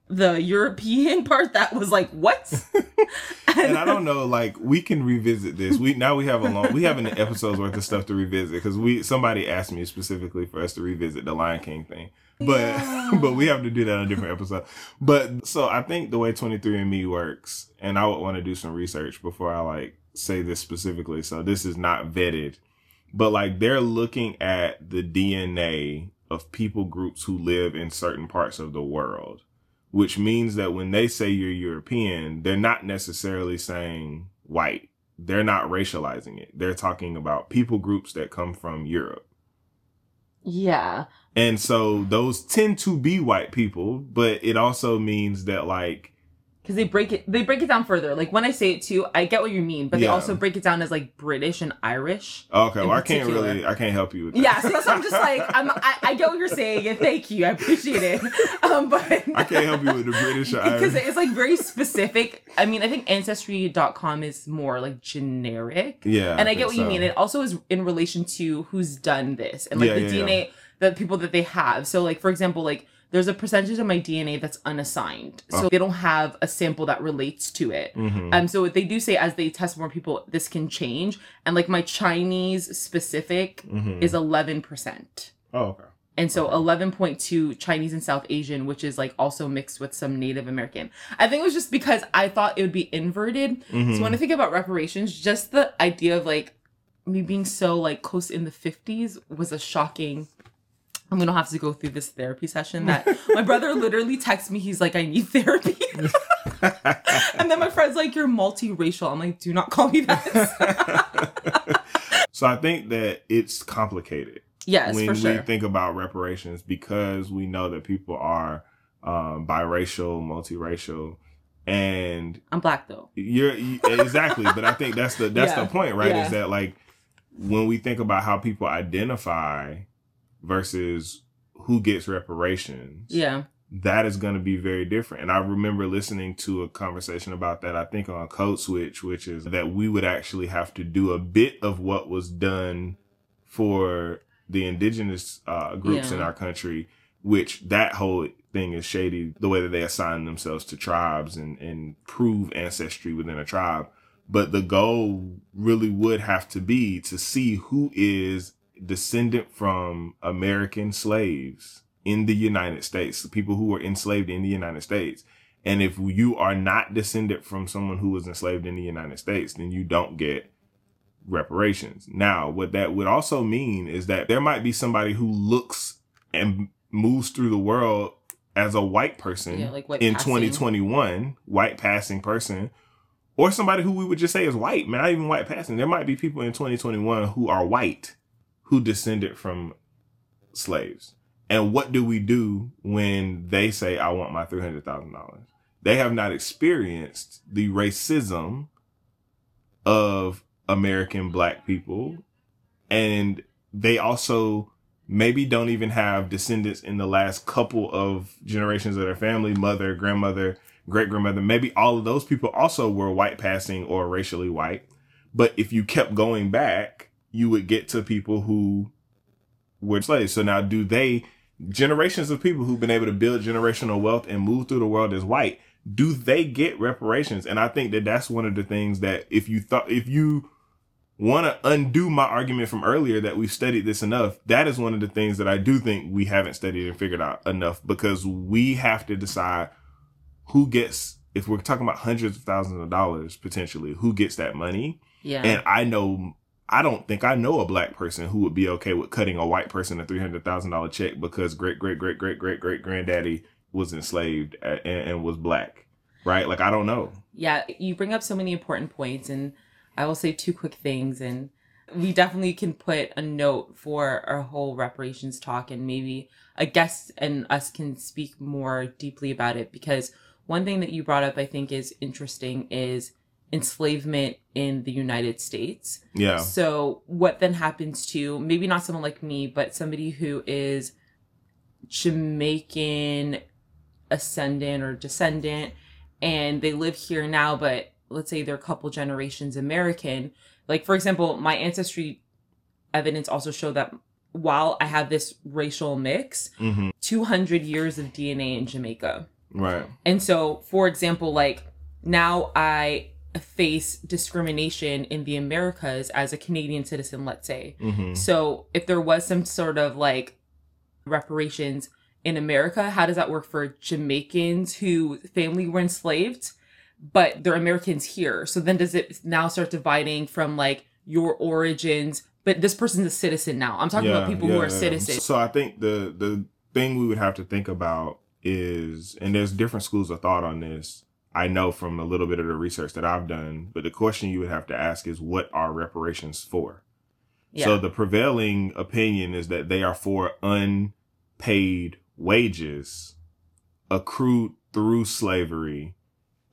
the European part that was like, what? and I don't know, like we can revisit this. We now we have a long, we have an episode's worth of stuff to revisit because we somebody asked me specifically for us to revisit the Lion King thing, but Yeah. but we have to do that on a different episode. But so I think the way 23andMe works, and I would want to do some research before I like say this specifically. So this is not vetted, but like they're looking at the DNA of people groups who live in certain parts of the world which means that when they say you're European, they're not necessarily saying white. They're not racializing it. They're talking about people groups that come from Europe. yeah. And so those tend to be white people, but it also means that like Because they break it they break it down further. Like when I say it too, I get what you mean, but they also break it down as like British and Irish. okay, well I can't really I can't help you with that. Yeah, so that's I'm just like I'm I, I get what you're saying and thank you. I appreciate it. Um but I can't help you with the British or because it's like very specific. I mean, I think ancestry.com is more like generic. Yeah. and I get think what you mean. It also is in relation to who's done this and like Yeah, the yeah, DNA, the people that they have. So, like for example, like there's a percentage of my DNA that's unassigned, so Oh. they don't have a sample that relates to it. Mhm. Um, so they do say as they test more people, this can change. And like my Chinese specific Mhm. is eleven percent. Oh, okay. And so 11.2 Chinese and South Asian, which is like also mixed with some Native American. I think it was just because I thought it would be inverted. Mhm. So when I think about reparations, just the idea of like me being so like close in the 50s was a shocking. I'm gonna have to go through this therapy session that my brother literally texts me. He's like, I need therapy. and then my friend's like, You're multiracial. I'm like, Do not call me that. so I think that it's complicated. yes, when for we think about reparations because we know that people are um, biracial, multiracial, and I'm black though. you're you- exactly. but I think that's the that's Yeah. the point, right? Yeah. Is that like when we think about how people identify versus who gets reparations, Yeah. that is going to be very different. And I remember listening to a conversation about that, I think on Code Switch, which is that we would actually have to do a bit of what was done for the indigenous uh, groups in our country, which that whole thing is shady, the way that they assign themselves to tribes and, and prove ancestry within a tribe. But the goal really would have to be to see who is descendant from American slaves in the United States, the people who were enslaved in the United States. And if you are not descended from someone who was enslaved in the United States, then you don't get reparations. Now, what that would also mean is that there might be somebody who looks and moves through the world as a white person Yeah, like white in passing. 2021, white passing person, or somebody who we would just say is white, man, not even white passing. There might be people in 2021 who are white who descended from slaves. And what do we do when they say, I want my $300,000? They have not experienced the racism of American black people. And they also maybe don't even have descendants in the last couple of generations of their family, mother, grandmother, great grandmother. Maybe all of those people also were white passing or racially white. But if you kept going back, you would get to people who were slaves. So now do they, generations of people who've been able to build generational wealth and move through the world as white, do they get reparations? And I think that that's one of the things that if you thought, if you want to undo my argument from earlier that we've studied this enough, that is one of the things that I do think we haven't studied and figured out enough because we have to decide who gets, if we're talking about hundreds of thousands of dollars potentially, who gets that money. Yeah. And I know, I don't think I know a black person who would be okay with cutting a white person a $300,000 check because great, great, great, great, great, great granddaddy was enslaved uh, and, and was black. Right? Like, I don't know. Yeah. You bring up so many important points, and I will say two quick things. And we definitely can put a note for our whole reparations talk, and maybe a guest and us can speak more deeply about it because one thing that you brought up, I think, is interesting is enslavement in the United States. Yeah. So what then happens to maybe not someone like me, but somebody who is Jamaican ascendant or descendant and they live here now, but let's say they're a couple generations American. Like for example, my ancestry evidence also showed that while I have this racial mix, hmm 200 years of DNA in Jamaica. Right. And so, for example, like now I face discrimination in the Americas as a Canadian citizen, let's say. hmm So, if there was some sort of like reparations in America, how does that work for Jamaicans who family were enslaved, but they're Americans here? So then does it now start dividing from like your origins? But this person's a citizen now. I'm talking about people who are citizens. So I think the the thing we would have to think about is, and there's different schools of thought on this. I know from a little bit of the research that I've done, but the question you would have to ask is, what are reparations for? Yeah. So the prevailing opinion is that they are for unpaid wages accrued through slavery,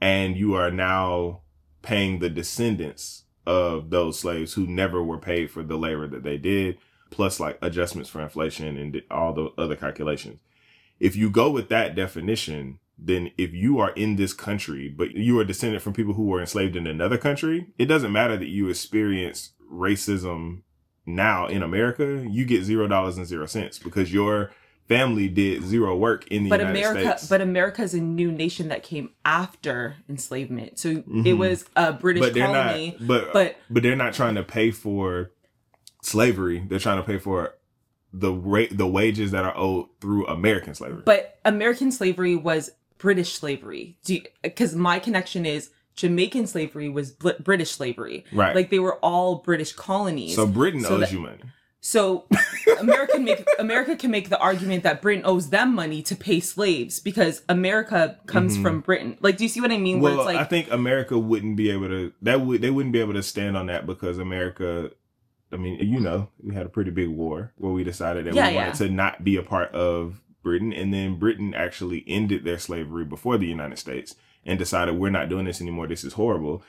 and you are now paying the descendants of those slaves who never were paid for the labor that they did, plus like adjustments for inflation and all the other calculations. If you go with that definition, then if you are in this country, but you are descended from people who were enslaved in another country, it doesn't matter that you experience racism now in America, you get zero dollars and zero cents because your family did zero work in the but United America, States. but America is a new nation that came after enslavement. So it Mhm. was a British but colony. not. But but but they're not trying to pay for slavery. They're trying to pay for the rate the wages that are owed through American slavery. but American slavery was British slavery. Because my connection is Jamaican slavery was Bl- British slavery. right. Like they were all British colonies. so Britain so owes that- you money. So American make America can make the argument that Britain owes them money to pay slaves because America comes Mhm. from Britain. Like, do you see what I mean? Well, it's I think America wouldn't be able to. That would they wouldn't be able to stand on that because America. I mean, you know, we had a pretty big war where we decided that Yeah, we wanted yeah. to not be a part of Britain, and then Britain actually ended their slavery before the United States and decided we're not doing this anymore. This is horrible.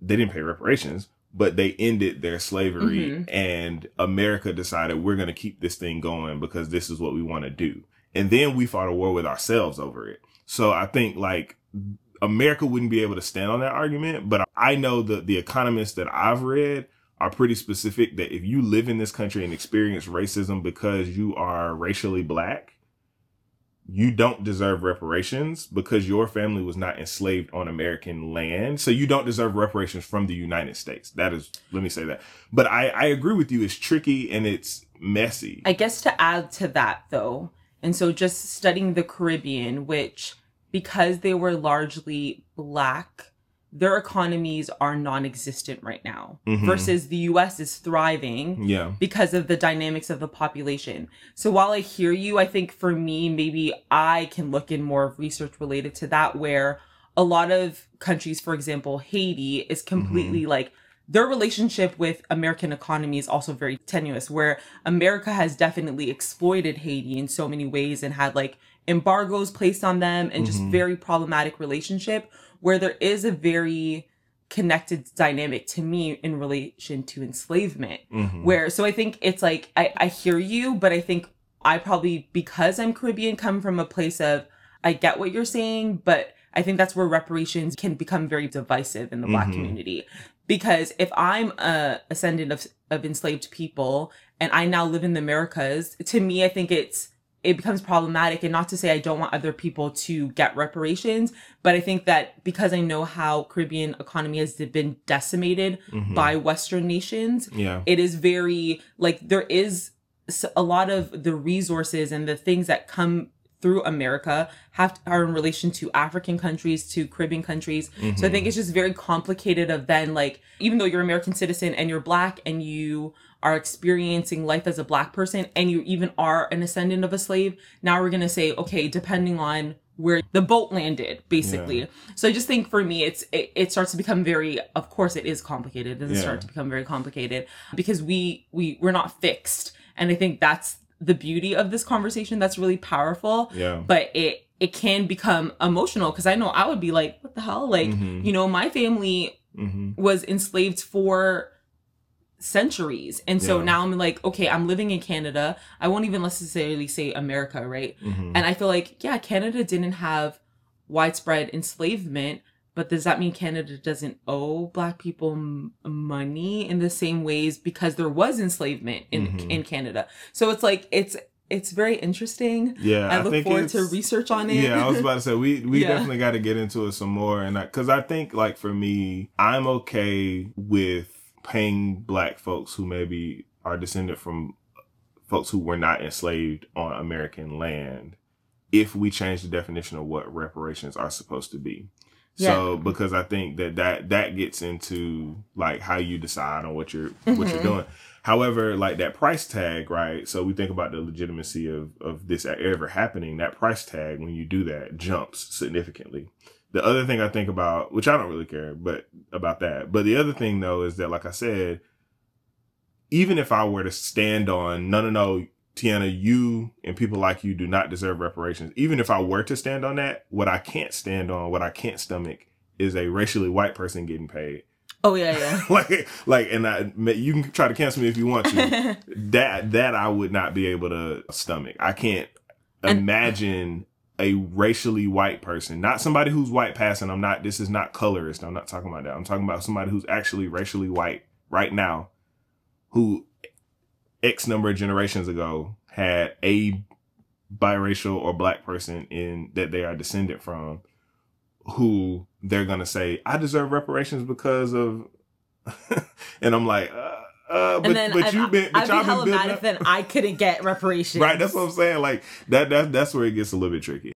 They didn't pay reparations, but they ended their slavery, Mhm. and America decided we're going to keep this thing going because this is what we want to do. And then we fought a war with ourselves over it. So I think like America wouldn't be able to stand on that argument, but I know that the economists that I've read are pretty specific that if you live in this country and experience racism because you are racially black, you don't deserve reparations because your family was not enslaved on American land. So you don't deserve reparations from the United States. That is, let me say that. But I, I agree with you. It's tricky and it's messy. I guess to add to that though, and so just studying the Caribbean, which because they were largely black, their economies are non-existent right now. Mhm. Versus the U.S. is thriving. yeah. because of the dynamics of the population. So while I hear you, I think for me, maybe I can look in more research related to that where a lot of countries, for example, Haiti is completely like their relationship with American economy is also very tenuous, where America has definitely exploited Haiti in so many ways and had like embargoes placed on them and just very problematic relationship where there is a very connected dynamic to me in relation to enslavement Mhm. where so i think it's like I, I hear you but i think i probably because i'm caribbean come from a place of i get what you're saying but i think that's where reparations can become very divisive in the black Mhm. community because if i'm a ascendant of, of enslaved people and i now live in the americas to me i think it's it becomes problematic and not to say i don't want other people to get reparations but i think that because i know how caribbean economy has been decimated Mhm. by western nations yeah. it is very like there is a lot of the resources and the things that come through America have to, are in relation to African countries to Caribbean countries. So I think it's just very complicated of then like even though you're American citizen and you're black and you are experiencing life as a black person and you even are an ascendant of a slave, now we're going to say okay, depending on where the boat landed basically. So I just think for me it's it, it starts to become very of course it is complicated. It Yeah. start to become very complicated because we we we're not fixed. And I think that's the beauty of this conversation that's really powerful Yeah. but it it can become emotional because I know I would be like, what the hell? Like, Mhm. you know, my family hmm was enslaved for centuries. And so Yeah. now I'm like, okay, I'm living in Canada. I won't even necessarily say America, right? hmm And I feel like, yeah, Canada didn't have widespread enslavement, but does that mean Canada doesn't owe black people m- money in the same ways because there was enslavement in Mhm. in Canada? So it's like it's it's very interesting. Yeah. I look think forward to research on it. Yeah, I was about to say we we Yeah. definitely got to get into it some more, and because I, think like for me, I'm okay with paying black folks who maybe are descended from folks who were not enslaved on American land, if we change the definition of what reparations are supposed to be. So because I think that that that gets into like how you decide on what you're what you're Mhm. doing. However, like that price tag, right? So we think about the legitimacy of of this ever happening. That price tag, when you do that, jumps significantly. The other thing I think about, which I don't really care, but about that. But the other thing though is that, like I said, even if I were to stand on no, no, no, Tiana, you and people like you do not deserve reparations. Even if I were to stand on that, what I can't stand on, what I can't stomach, is a racially white person getting paid. Oh yeah, yeah. like, like, and I, you can try to cancel me if you want to. that that I would not be able to stomach. I can't And- imagine a racially white person, not somebody who's white passing. I'm not. This is not colorist. I'm not talking about that. I'm talking about somebody who's actually racially white right now, who X number of generations ago had a biracial or black person in that they are descended from, who they're gonna say I deserve reparations because of, and I'm like. Uh, uh, but, and then but you've been, but I'd y'all be hella building mad up- if then I couldn't get reparations. Right, that's what I'm saying. Like that, that that's where it gets a little bit tricky.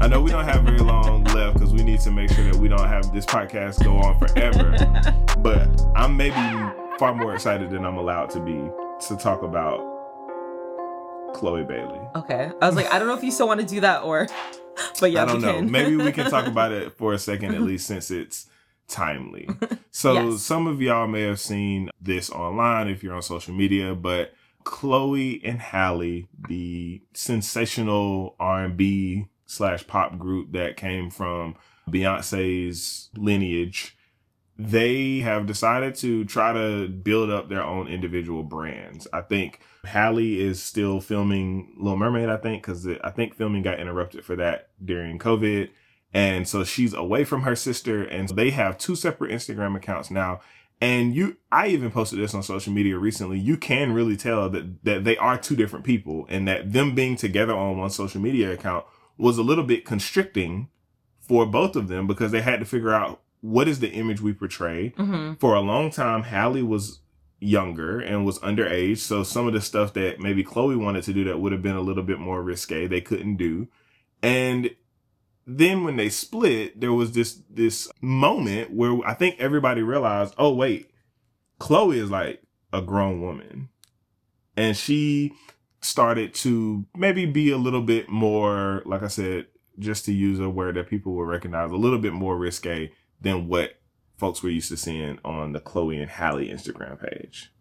I know we don't have very long left because we need to make sure that we don't have this podcast go on forever. but I'm maybe far more excited than I'm allowed to be to talk about Chloe Bailey. okay. I was like, I don't know if you still want to do that or, but yeah, I don't know. Maybe we can talk about it for a second at least since it's timely. So Yes. some of y'all may have seen this online if you're on social media, but Chloe and Halle, the sensational R&B slash pop group that came from Beyonce's lineage, they have decided to try to build up their own individual brands. I think Halle is still filming Little Mermaid, I think, because I think filming got interrupted for that during COVID. And so she's away from her sister, and they have two separate Instagram accounts now. And you, I even posted this on social media recently. You can really tell that, that they are two different people and that them being together on one social media account was a little bit constricting for both of them because they had to figure out what is the image we portray hmm for a long time, Halle was younger and was underage. So some of the stuff that maybe Chloe wanted to do that would have been a little bit more risque, they couldn't do. And then when they split, there was this this moment where I think everybody realized, oh wait, Chloe is like a grown woman. And she started to maybe be a little bit more, like I said, just to use a word that people will recognize, a little bit more risque than what folks were used to seeing on the Chloe and Halle Instagram page.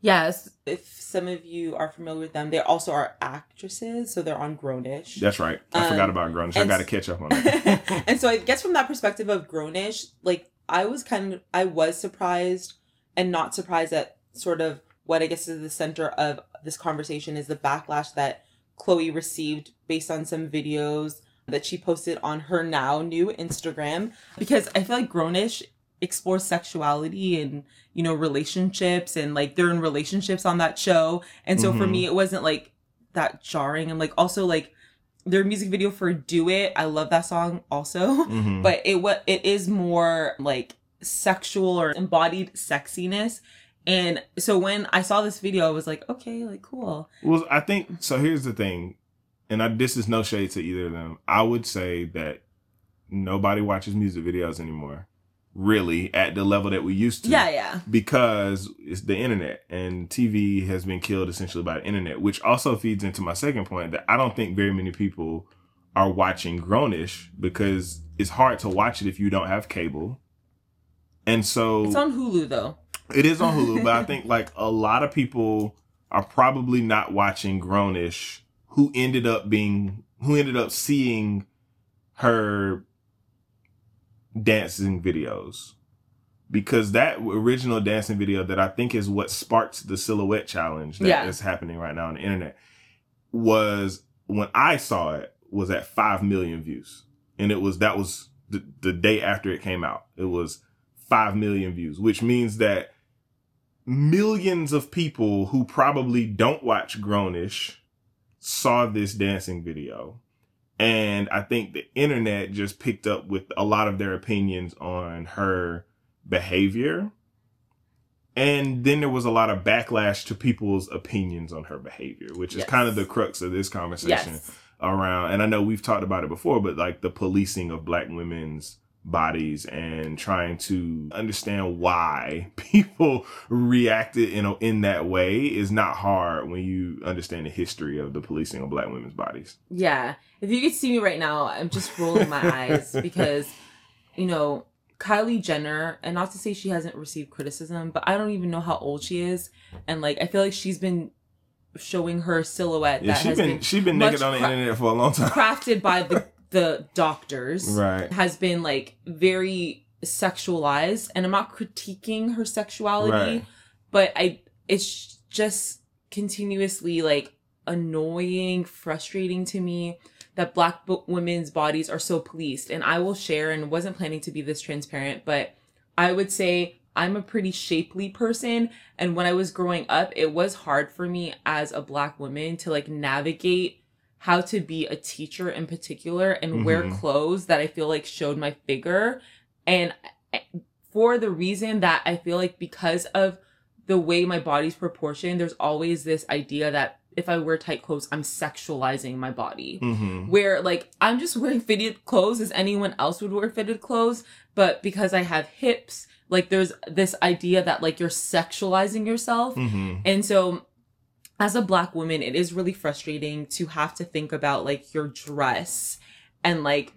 Yes, if some of you are familiar with them, they also are actresses, so they're on Grownish. That's right. I Um, forgot about Grownish. I got to catch up on that. and so I guess from that perspective of Grownish, like I was kind of I was surprised and not surprised at sort of what I guess is the center of this conversation is the backlash that Chloe received based on some videos that she posted on her now new Instagram because I feel like Grownish explores sexuality and you know relationships and like they're in relationships on that show and so for Mhm. me it wasn't like that jarring and like also like their music video for do it i love that song also Mhm. but it what it is more like sexual or embodied sexiness and so when i saw this video i was like okay like cool Well, I think so. Here's the thing, and I, this is no shade to either of them. I would say that nobody watches music videos anymore, really, at the level that we used to. yeah yeah Because it's the internet, and TV has been killed essentially by the internet, which also feeds into my second point that I don't think very many people are watching Grownish because it's hard to watch it if you don't have cable. And so it's on hulu though it is on Hulu, but I think like a lot of people are probably not watching Grownish who ended up being who ended up seeing her dancing videos. Because that original dancing video that I think is what sparked the silhouette challenge that is Yeah. happening right now on the internet was when I saw it was at 5 million views. And it was that was the, the day after it came out. It was 5 million views, which means that millions of people who probably don't watch Grownish saw this dancing video. And I think the internet just picked up with a lot of their opinions on her behavior. And then there was a lot of backlash to people's opinions on her behavior, which is Yes. kind of the crux of this conversation yes around and I know we've talked about it before, but like the policing of black women's bodies and trying to understand why people reacted in a, in that way is not hard when you understand the history of the policing of black women's bodies. Yeah. If you could see me right now, I'm just rolling my eyes because, you know, Kylie Jenner, and not to say she hasn't received criticism, but I don't even know how old she is. And like, I feel like she's been showing her silhouette Yeah, that she's has been, been, she's been naked on the cra- internet for a long time. crafted by the, the doctors. Right. Has been like very sexualized. And I'm not critiquing her sexuality Right. but I it's just continuously like annoying, frustrating to me that black b- women's bodies are so policed. And I will share and wasn't planning to be this transparent, but I would say I'm a pretty shapely person and when I was growing up, it was hard for me as a black woman to like navigate how to be a teacher in particular and wear Mhm. clothes that I feel like showed my figure and for the reason that I feel like because of the way my body's proportioned, there's always this idea that if I wear tight clothes, I'm sexualizing my body. hmm Where like I'm just wearing fitted clothes as anyone else would wear fitted clothes, but because I have hips, like there's this idea that like you're sexualizing yourself. hmm And so as a black woman, it is really frustrating to have to think about like your dress and like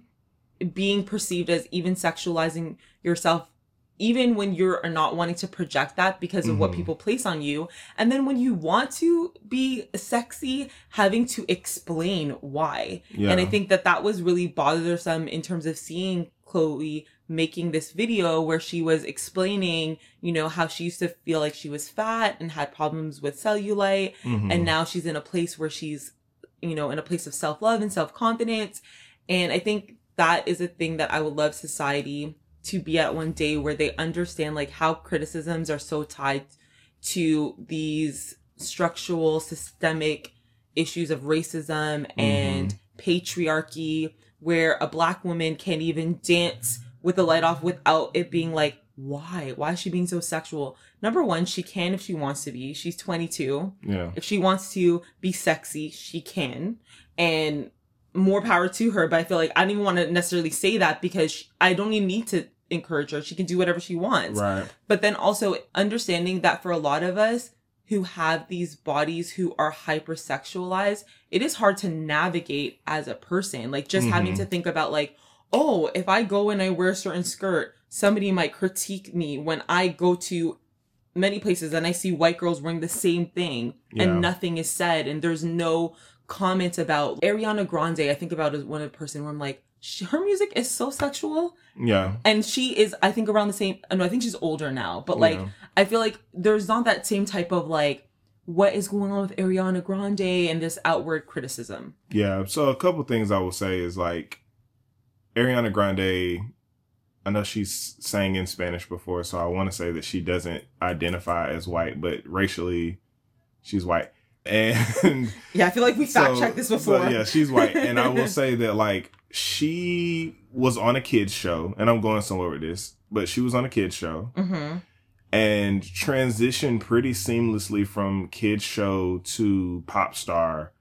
being perceived as even sexualizing yourself even when you're not wanting to project that because of what Mhm. people place on you and then when you want to be sexy having to explain why Yeah. and I think that that was really bothersome in terms of seeing Chloe making this video where she was explaining, you know, how she used to feel like she was fat and had problems with cellulite. Mhm. And now she's in a place where she's, you know, in a place of self love and self confidence. And I think that is a thing that I would love society to be at one day where they understand like how criticisms are so tied to these structural systemic issues of racism and patriarchy where a black woman can't even dance with the light off without it being like why why is she being so sexual number one she can if she wants to be she's 22 yeah. if she wants to be sexy she can and more power to her but i feel like i don't even want to necessarily say that because i don't even need to encourage her. She can do whatever she wants. Right. But then also understanding that for a lot of us who have these bodies who are hypersexualized, it is hard to navigate as a person. Like just having Mhm. to think about like, oh, if I go and I wear a certain skirt, somebody might critique me when I go to many places and I see white girls wearing the same thing Yeah. and nothing is said and there's no comment about Ariana Grande. I think about as one of person where I'm like, she, her music is so sexual Yeah. and she is i think around the same no i think she's older now but like Yeah. i feel like there's not that same type of like what is going on with ariana grande and this outward criticism Yeah. So a couple things I will say is like Ariana Grande. I know she's sang in Spanish before, so I want to say that she doesn't identify as white, but racially, she's white. And yeah i feel like we fact so- checked this so, before yeah, she's white, and I will say that like she was on a kids show, and I'm going somewhere with this, but she was on a kids show mm-hmm. and transitioned pretty seamlessly from kids show to pop star.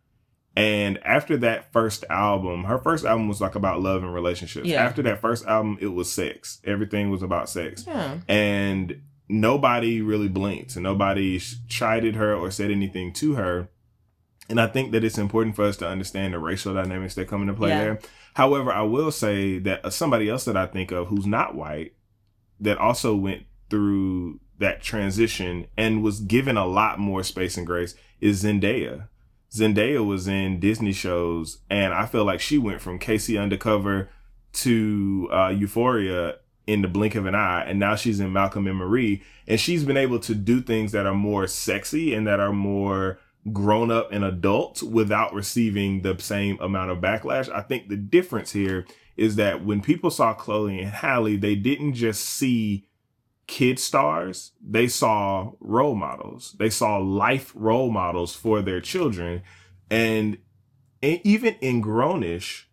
And after that first album, her first album was like about love and relationships. Yeah. After that first album, it was sex. Everything was about sex. yeah And nobody really blinked and nobody chided her or said anything to her. And I think that it's important for us to understand the racial dynamics that come into play Yeah. there. However, I will say that uh, somebody else that I think of who's not white that also went through that transition and was given a lot more space and grace is Zendaya. Zendaya was in Disney shows, and I feel like she went from K.C. Undercover to uh, Euphoria in the blink of an eye, and now she's in Malcolm and Marie, and she's been able to do things that are more sexy and that are more grown up and adult without receiving the same amount of backlash. I think the difference here is that when people saw Chloe and Halle, they didn't just see kid stars, they saw role models. They saw life role models for their children. And e- even in grownish,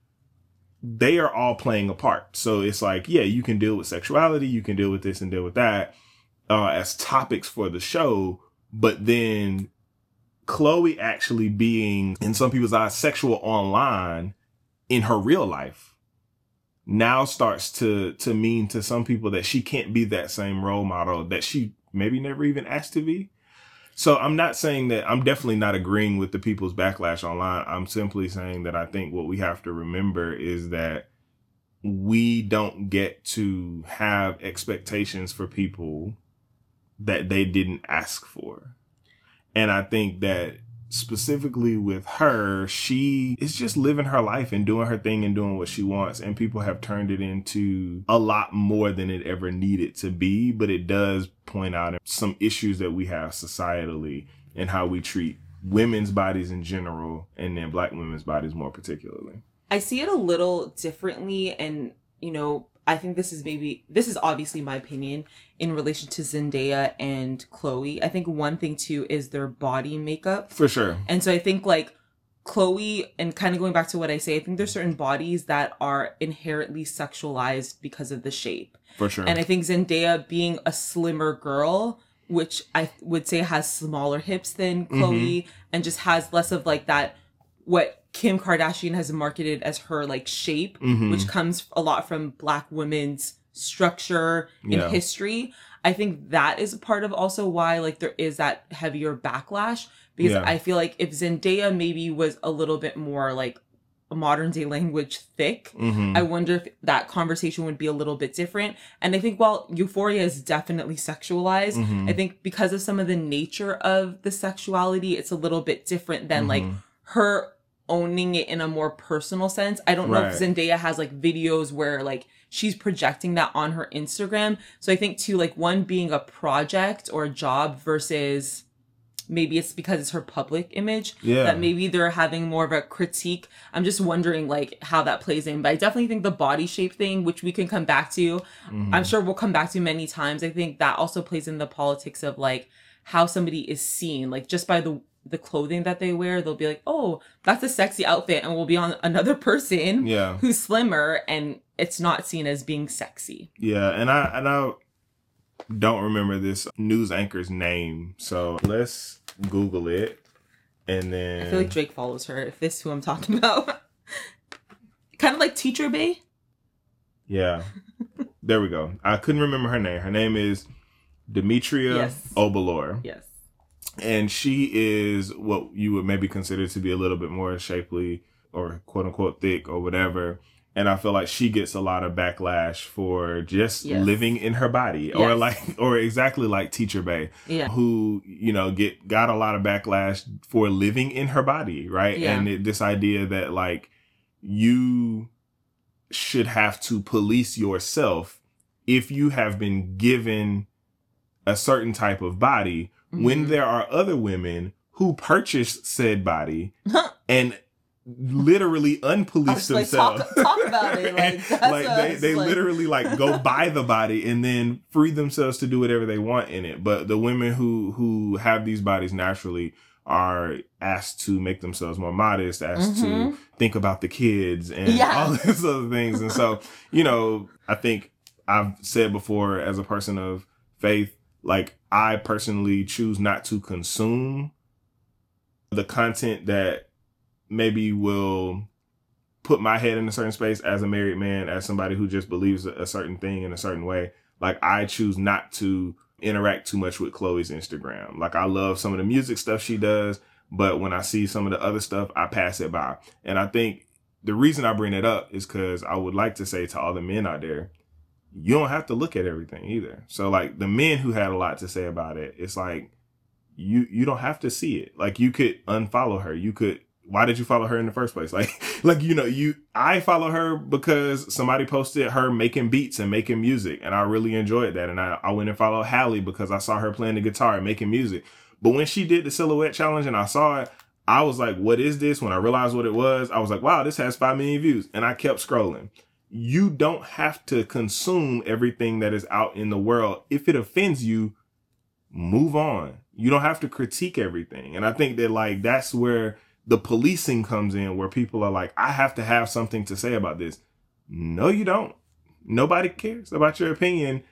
they are all playing a part. So it's like, yeah, you can deal with sexuality, you can deal with this and deal with that uh, as topics for the show, but then Chloe actually being, in some people's eyes, sexual online in her real life now starts to to mean to some people that she can't be that same role model that she maybe never even asked to be. So I'm not saying that I'm definitely not agreeing with the people's backlash online. I'm simply saying that I think what we have to remember is that we don't get to have expectations for people that they didn't ask for. And I think that specifically with her, she is just living her life and doing her thing and doing what she wants. And people have turned it into a lot more than it ever needed to be. But it does point out some issues that we have societally and how we treat women's bodies in general and then black women's bodies more particularly. I see it a little differently, and you know, I think this is maybe this is obviously my opinion in relation to Zendaya and Chloe. I think one thing too is their body makeup, For sure. and so I think like Chloe, and kind of going back to what I say, I think there's certain bodies that are inherently sexualized because of the shape, For sure. and I think Zendaya being a slimmer girl. Which I would say has smaller hips than Chloe mm-hmm. and just has less of like that what Kim Kardashian has marketed as her like shape, Mhm. which comes a lot from black women's structure in Yeah. history. I think that is a part of also why like there is that heavier backlash because Yeah. I feel like if Zendaya maybe was a little bit more like modern day language thick, Mhm. I wonder if that conversation would be a little bit different. And I think while Euphoria is definitely sexualized, Mhm. I think because of some of the nature of the sexuality, it's a little bit different than like Mhm. her owning it in a more personal sense. I don't know if Zendaya has like videos where like she's projecting that on her Instagram. So I think too, like one being a project or a job versus maybe it's because it's her public image Yeah. that maybe they're having more of a critique. I'm just wondering like how that plays in. But I definitely think the body shape thing, which we can come back to, Mhm. I'm sure we'll come back to many times. I think that also plays in the politics of like how somebody is seen, like just by the the clothing that they wear, they'll be like, "Oh, that's a sexy outfit," and we'll be on another person Yeah. who's slimmer, and it's not seen as being sexy. Yeah, and I and I don't remember this news anchor's name, so let's Google it, and then I feel like Drake follows her. If this is who I'm talking about, kind of like Teacher Bae. yeah, there we go. I couldn't remember her name. Her name is Demetria Yes. Obilor. Yes. And she is what you would maybe consider to be a little bit more shapely or quote unquote thick or whatever. And I feel like she gets a lot of backlash for just Yes. living in her body, or like, or exactly like Teacher Bae, Yeah. who you know get got a lot of backlash for living in her body, right? Yeah. And it, this idea that like you should have to police yourself if you have been given a certain type of body when Mhm. there are other women who purchase said body and literally unpolice like, themselves. talk- talk about it, like, like, they, they like- literally like go buy the body and then free themselves to do whatever they want in it. But the women who who have these bodies naturally are asked to make themselves more modest, asked to Mhm. think about the kids and Yeah. all these other things. And so, you know, I think I've said before as a person of faith, like I personally choose not to consume the content that maybe will put my head in a certain space as a married man, as somebody who just believes a certain thing in a certain way. Like I choose not to interact too much with Chloe's Instagram. Like I love some of the music stuff she does, but when I see some of the other stuff, I pass it by. And I think the reason I bring it up is because I would like to say to all the men out there, you don't have to look at everything either. So like the men who had a lot to say about it, it's like you you don't have to see it. Like you could unfollow her. You could why did you follow her in the first place? Like like you know, you I follow her because somebody posted her making beats and making music and I really enjoyed that. And I, I went and followed Halle because I saw her playing the guitar and making music. But when she did the silhouette challenge and I saw it, I was like, what is this? When I realized what it was, I was like, wow, this has five million views. And I kept scrolling. You don't have to consume everything that is out in the world. If it offends you, move on. You don't have to critique everything. And I think that like that's where the policing comes in, where people are like, I have to have something to say about this. No, you don't. Nobody cares about your opinion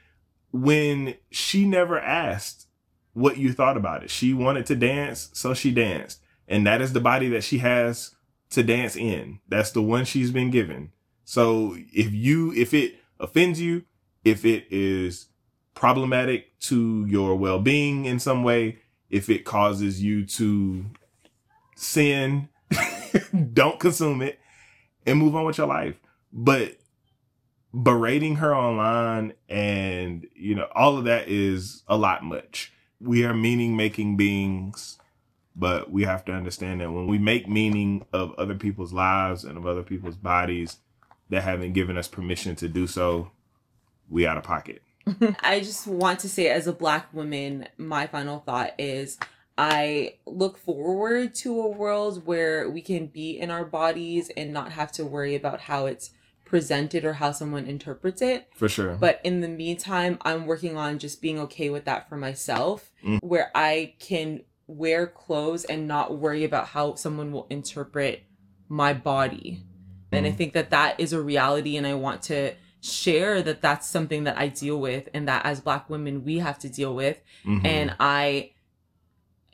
when she never asked what you thought about it. She wanted to dance, so she danced. And that is the body that she has to dance in. That's the one she's been given. So if you, if it offends you, if it is problematic to your well being in some way, if it causes you to sin, don't consume it and move on with your life. But berating her online and, you know, all of that is a lot much. We are meaning making beings, but we have to understand that when we make meaning of other people's lives and of other people's bodies that haven't given us permission to do so, we out of pocket. I just want to say, as a black woman, my final thought is I look forward to a world where we can be in our bodies and not have to worry about how it's presented or how someone interprets it. For sure. But in the meantime, I'm working on just being okay with that for myself, Mm. where I can wear clothes and not worry about how someone will interpret my body. And I Mm. think that that is a reality, and I want to share that that's something that I deal with, and that as Black women, we have to deal with. Mhm. And I,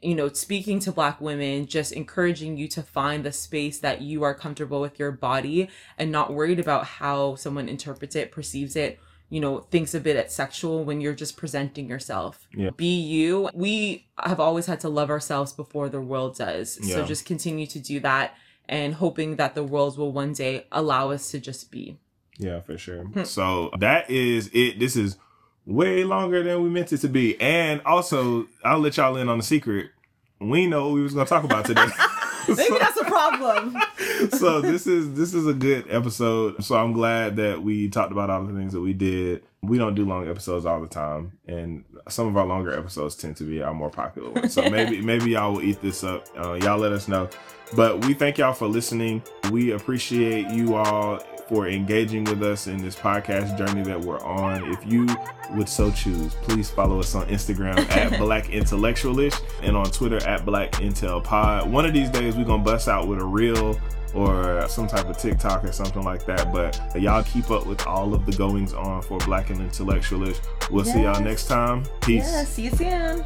you know, speaking to Black women, just encouraging you to find the space that you are comfortable with your body and not worried about how someone interprets it, perceives it, you know, thinks of it as sexual when you're just presenting yourself. Yeah. Be you. We have always had to love ourselves before the world does. Yeah. So just continue to do that and hoping that the world will one day allow us to just be. Yeah, for sure. Hmm. So that is it. This is way longer than we meant it to be. And also, I'll let y'all in on the secret. We know what we was gonna talk about today. Maybe that's a problem. so this is this is a good episode. So I'm glad that we talked about all the things that we did. We don't do long episodes all the time, and some of our longer episodes tend to be our more popular ones. So maybe maybe y'all will eat this up. Uh, y'all let us know. But we thank y'all for listening. We appreciate you all for engaging with us in this podcast journey that we're on. If you would so choose, please follow us on Instagram at Black Intellectualish and on Twitter at Black Intel Pod. One of these days we're gonna bust out with a reel or some type of TikTok or something like that. But y'all keep up with all of the goings on for Black and Intellectualish. We'll see y'all next time. Peace. Yeah, see you soon.